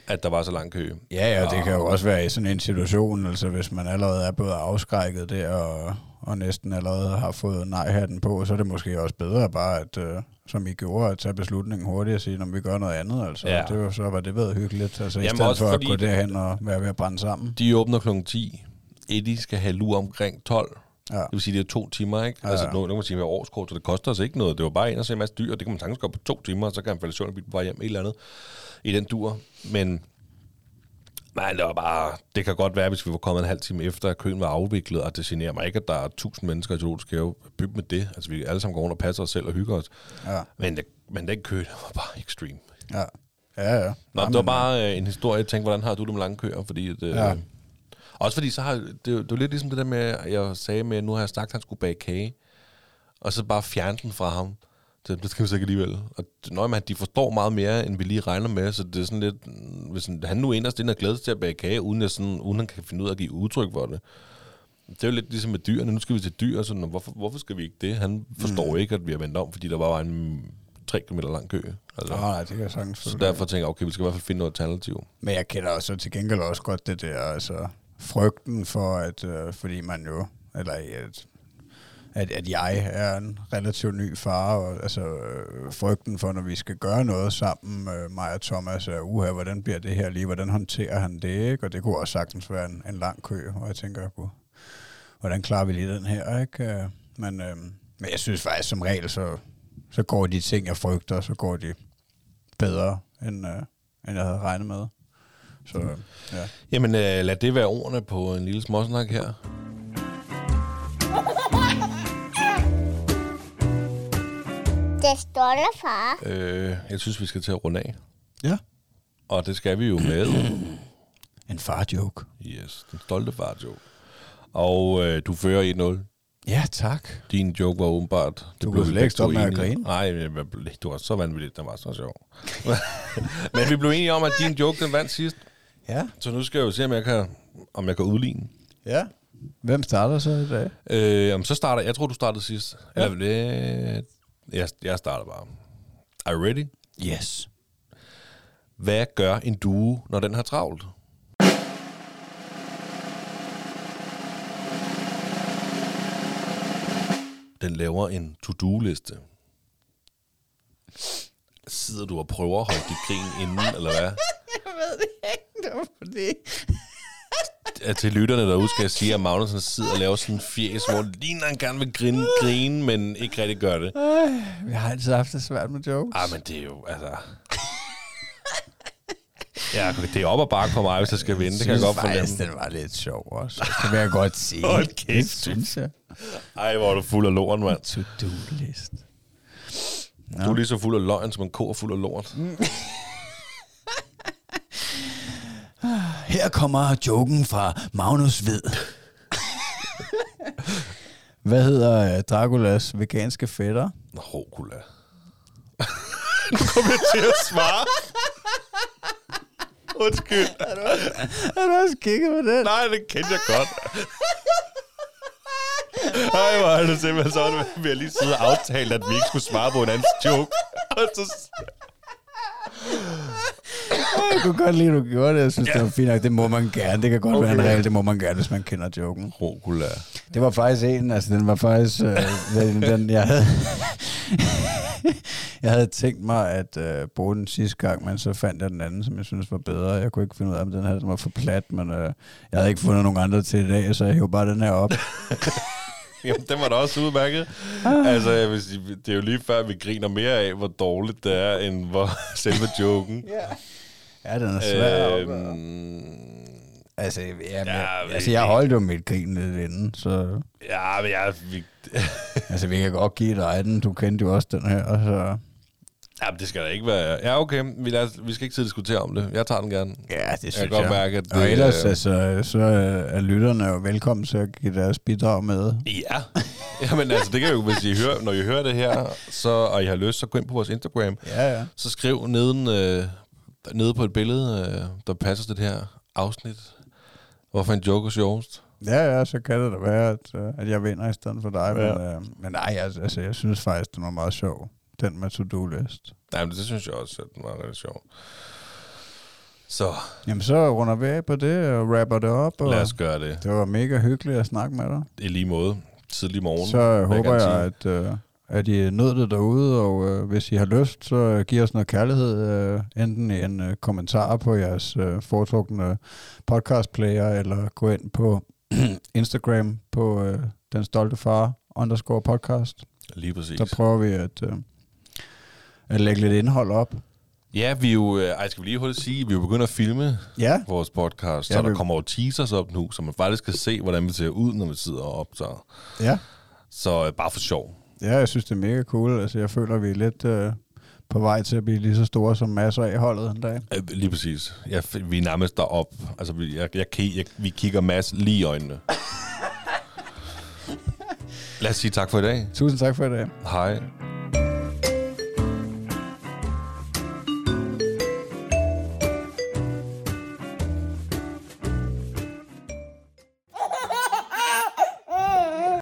at der var så lang kø. Ja, ja, det kan jo også være i sådan en situation, altså hvis man allerede er både afskrækket der, og, og næsten allerede har fået nej-hatten på, så er det måske også bedre bare, at, øh, som I gjorde, at tage beslutningen hurtigt og sige, om vi gør noget andet. Altså, Ja. det var, så var det været hyggeligt, altså i Jamen stedet også for at gå derhen og være ved at brænde sammen. De åbner kl. 10. Eddie skal have lur omkring 12. Ja. Det vil sige, det er to timer, ikke? Ja, Ja, altså, ja. nu, nu kan man sige, at årskort, så det koster os ikke noget. Det var bare ind og se en masse dyr, og det kan man sagtens gøre på to timer, og så kan han falde i søvn på vej hjem, et eller andet i den dur. Men, men det var bare, det kan godt være, hvis vi var kommet en halv time efter, at køen var afviklet, og det generer mig ikke, at der er tusind mennesker i zoologisk have. Bygge med det. Altså, vi alle sammen går rundt og passer os selv og hygger os. Ja, Men, det, men den kø, den var bare ekstrem. ja. Ja, ja. Nå, Nej, det var bare øh, en historie, jeg tænkte, hvordan har du det med lange køer? Fordi at, øh, Ja. Også fordi så har det, det var lidt ligesom det der med, at jeg sagde med, at nu har jeg sagt, at han skulle bage kage, og så bare fjerne den fra ham. Så det skal vi så ikke alligevel. Og nøj, man, de forstår meget mere, end vi lige regner med, så det er sådan lidt, hvis han nu inderst inde er glædet til at bage kage, uden, at sådan, uden han kan finde ud af at give udtryk for det. Det er jo lidt ligesom med dyrene. Nu skal vi til dyr, og sådan, og hvorfor, hvorfor skal vi ikke det? Han forstår mm. ikke, at vi har vendt om, fordi der var en 3 km lang kø. Altså. Nej, det kan jeg sagtens Så derfor tænker jeg, okay, vi skal i hvert fald finde noget alternativ. Men jeg kender også til gengæld også godt det der, altså frygten for, at øh, fordi man jo, eller at, at, at jeg er en relativt ny far, og altså øh, frygten for, når vi skal gøre noget sammen, øh, mig og Thomas, er, uha, hvordan bliver det her lige, hvordan håndterer han det, ikke? Og det kunne også sagtens være en, en lang kø, og jeg tænker, gud, hvordan klarer vi lige den her, ikke? Øh, Men, øh, men jeg synes faktisk som regel, så, så går de ting, jeg frygter, så går de bedre, end, øh, end jeg havde regnet med. Så øh, ja. Jamen, øh, lad det være ordene på en lille småsnak her. Det stolte far. Øh, jeg synes, vi skal til at runde af. Ja. Og det skal vi jo med. En far-joke. Yes, den stolte far joke. Og øh, du fører 1-0. Ja, tak. Din joke var åbenbart... Du blev kunne slet ikke stoppe to med at grine. Nej, det var så vanvittigt. Den var så sjov. Men vi blev enige om, at din joke, den vandt sidst. Ja. Så nu skal jeg jo se, om jeg kan, om jeg kan udligne. Ja. Hvem starter så i dag? Øh, jamen, så starter jeg. tror, du startede sidst. Ja. Ja. Eller det... Jeg, jeg starter bare. Are you ready? Yes. Hvad gør en due, når den har travlt? Den laver en to-do-liste. Sidder du og prøver at holde dit grin inden, eller hvad? Jeg ved det ikke, det var fordi... At til lytterne derude skal jeg sige, at Magnussen sidder og laver sådan en fjes, hvor det ligner, han gerne vil grine, grine, men ikke rigtig gør det. Vi har altid haft det svært med jokes. Ah, men det er jo, altså... Ja, det er op og bakke for mig, hvis jeg skal vinde. Det kan jeg godt fornemme. faktisk, den var lidt sjov også. Det vil jeg godt sige. Hold kæft, Det synes jeg. Ej, hvor er du fuld af lort, mand. To-do-list. Du er lige så fuld af løgn, som en ko er fuld af lort. Her kommer joken fra Magnus Ved. Hvad hedder øh, Draculas veganske fætter? Rokula. nu kommer jeg til at svare. Undskyld. Har du også kigget på den? Nej, det kendte jeg godt. Ej, hvor er det simpelthen sådan, at vi har lige siddet og aftalt, at vi ikke skulle svare på en andens joke. Og så, Jeg kunne godt lide, at du gjorde det. Jeg synes, ja. det var fint nok. Det må man gerne. Det kan godt okay. være en regel. Det må man gerne, hvis man kender joken. Rokula. Det var faktisk en, altså den var faktisk, øh, den, den, jeg havde, jeg havde tænkt mig at øh, bruge den sidste gang, men så fandt jeg den anden, som jeg synes var bedre. Jeg kunne ikke finde ud af, om den her den var for plat, men øh, jeg havde ikke fundet nogen andre til i dag, så jeg hævde bare den her op. Jamen, den var da også udmærket. Altså, jeg vil sige, det er jo lige før, vi griner mere af, hvor dårligt det er, end hvor selve joken. Ja, den er svær. Øh, Øhm, altså, ja, ja, ja, altså, jeg holdt jo mit grin lidt inden, så ja, men jeg... Vi, altså, vi kan godt give dig den. Du kendte jo også den her, så ja, det skal da ikke være... Ja, okay. Vi, lader, vi skal ikke sidde og diskutere om det. Jeg tager den gerne. Ja, det synes jeg. kan godt mærke, at det... Og ellers øh, altså, så er lytterne jo velkommen til at give deres bidrag med. Ja. Jamen altså, det kan jo, hvis I hører, når I hører det her, så, og I har lyst, så gå ind på vores Instagram. Ja, ja. Så skriv neden, øh, nede på et billede, øh, der passer til det her afsnit. Hvorfor en joke er sjovest? Ja, ja, så kan det da være, at, øh, at jeg vinder i stedet for dig. Ja. Men, øh, men nej, altså, altså, jeg synes faktisk, den var meget sjov. Den med to-do-list. Nej, men det synes jeg også, at den var rigtig sjov. Så Jamen, så runder vi af på det og rapper det op. Og lad os gøre det. Det var mega hyggeligt at snakke med dig. I lige måde. Tidlig morgen. Så vil håber jeg, at, øh, at I nød det derude, og øh, hvis I har lyst, så øh, giv os noget kærlighed, øh, enten i en øh, kommentar på jeres øh, foretrukne podcastplayer, eller gå ind på Instagram på øh, Den Stolte Far underscore podcast. Lige præcis. Der prøver vi at, øh, at lægge lidt indhold op. Ja, vi er jo... øh, Ej, skal vi lige hurtigt sige, vi er jo begyndt at filme Ja, vores podcast, Ja, så der vi- kommer jo teasers op nu, så man faktisk kan se, hvordan vi ser ud, når vi sidder og optager. ja. Så øh, bare for sjov. Ja, jeg synes, det er mega cool. Altså, jeg føler, vi er lidt øh, på vej til at blive lige så store som masser af holdet en dag. Øh, Lige præcis. Jeg, vi er nærmest derop. Altså, vi, jeg, jeg, jeg, jeg, vi kigger Mads lige i øjnene. Lad os sige tak for i dag. Tusind tak for i dag. Hej.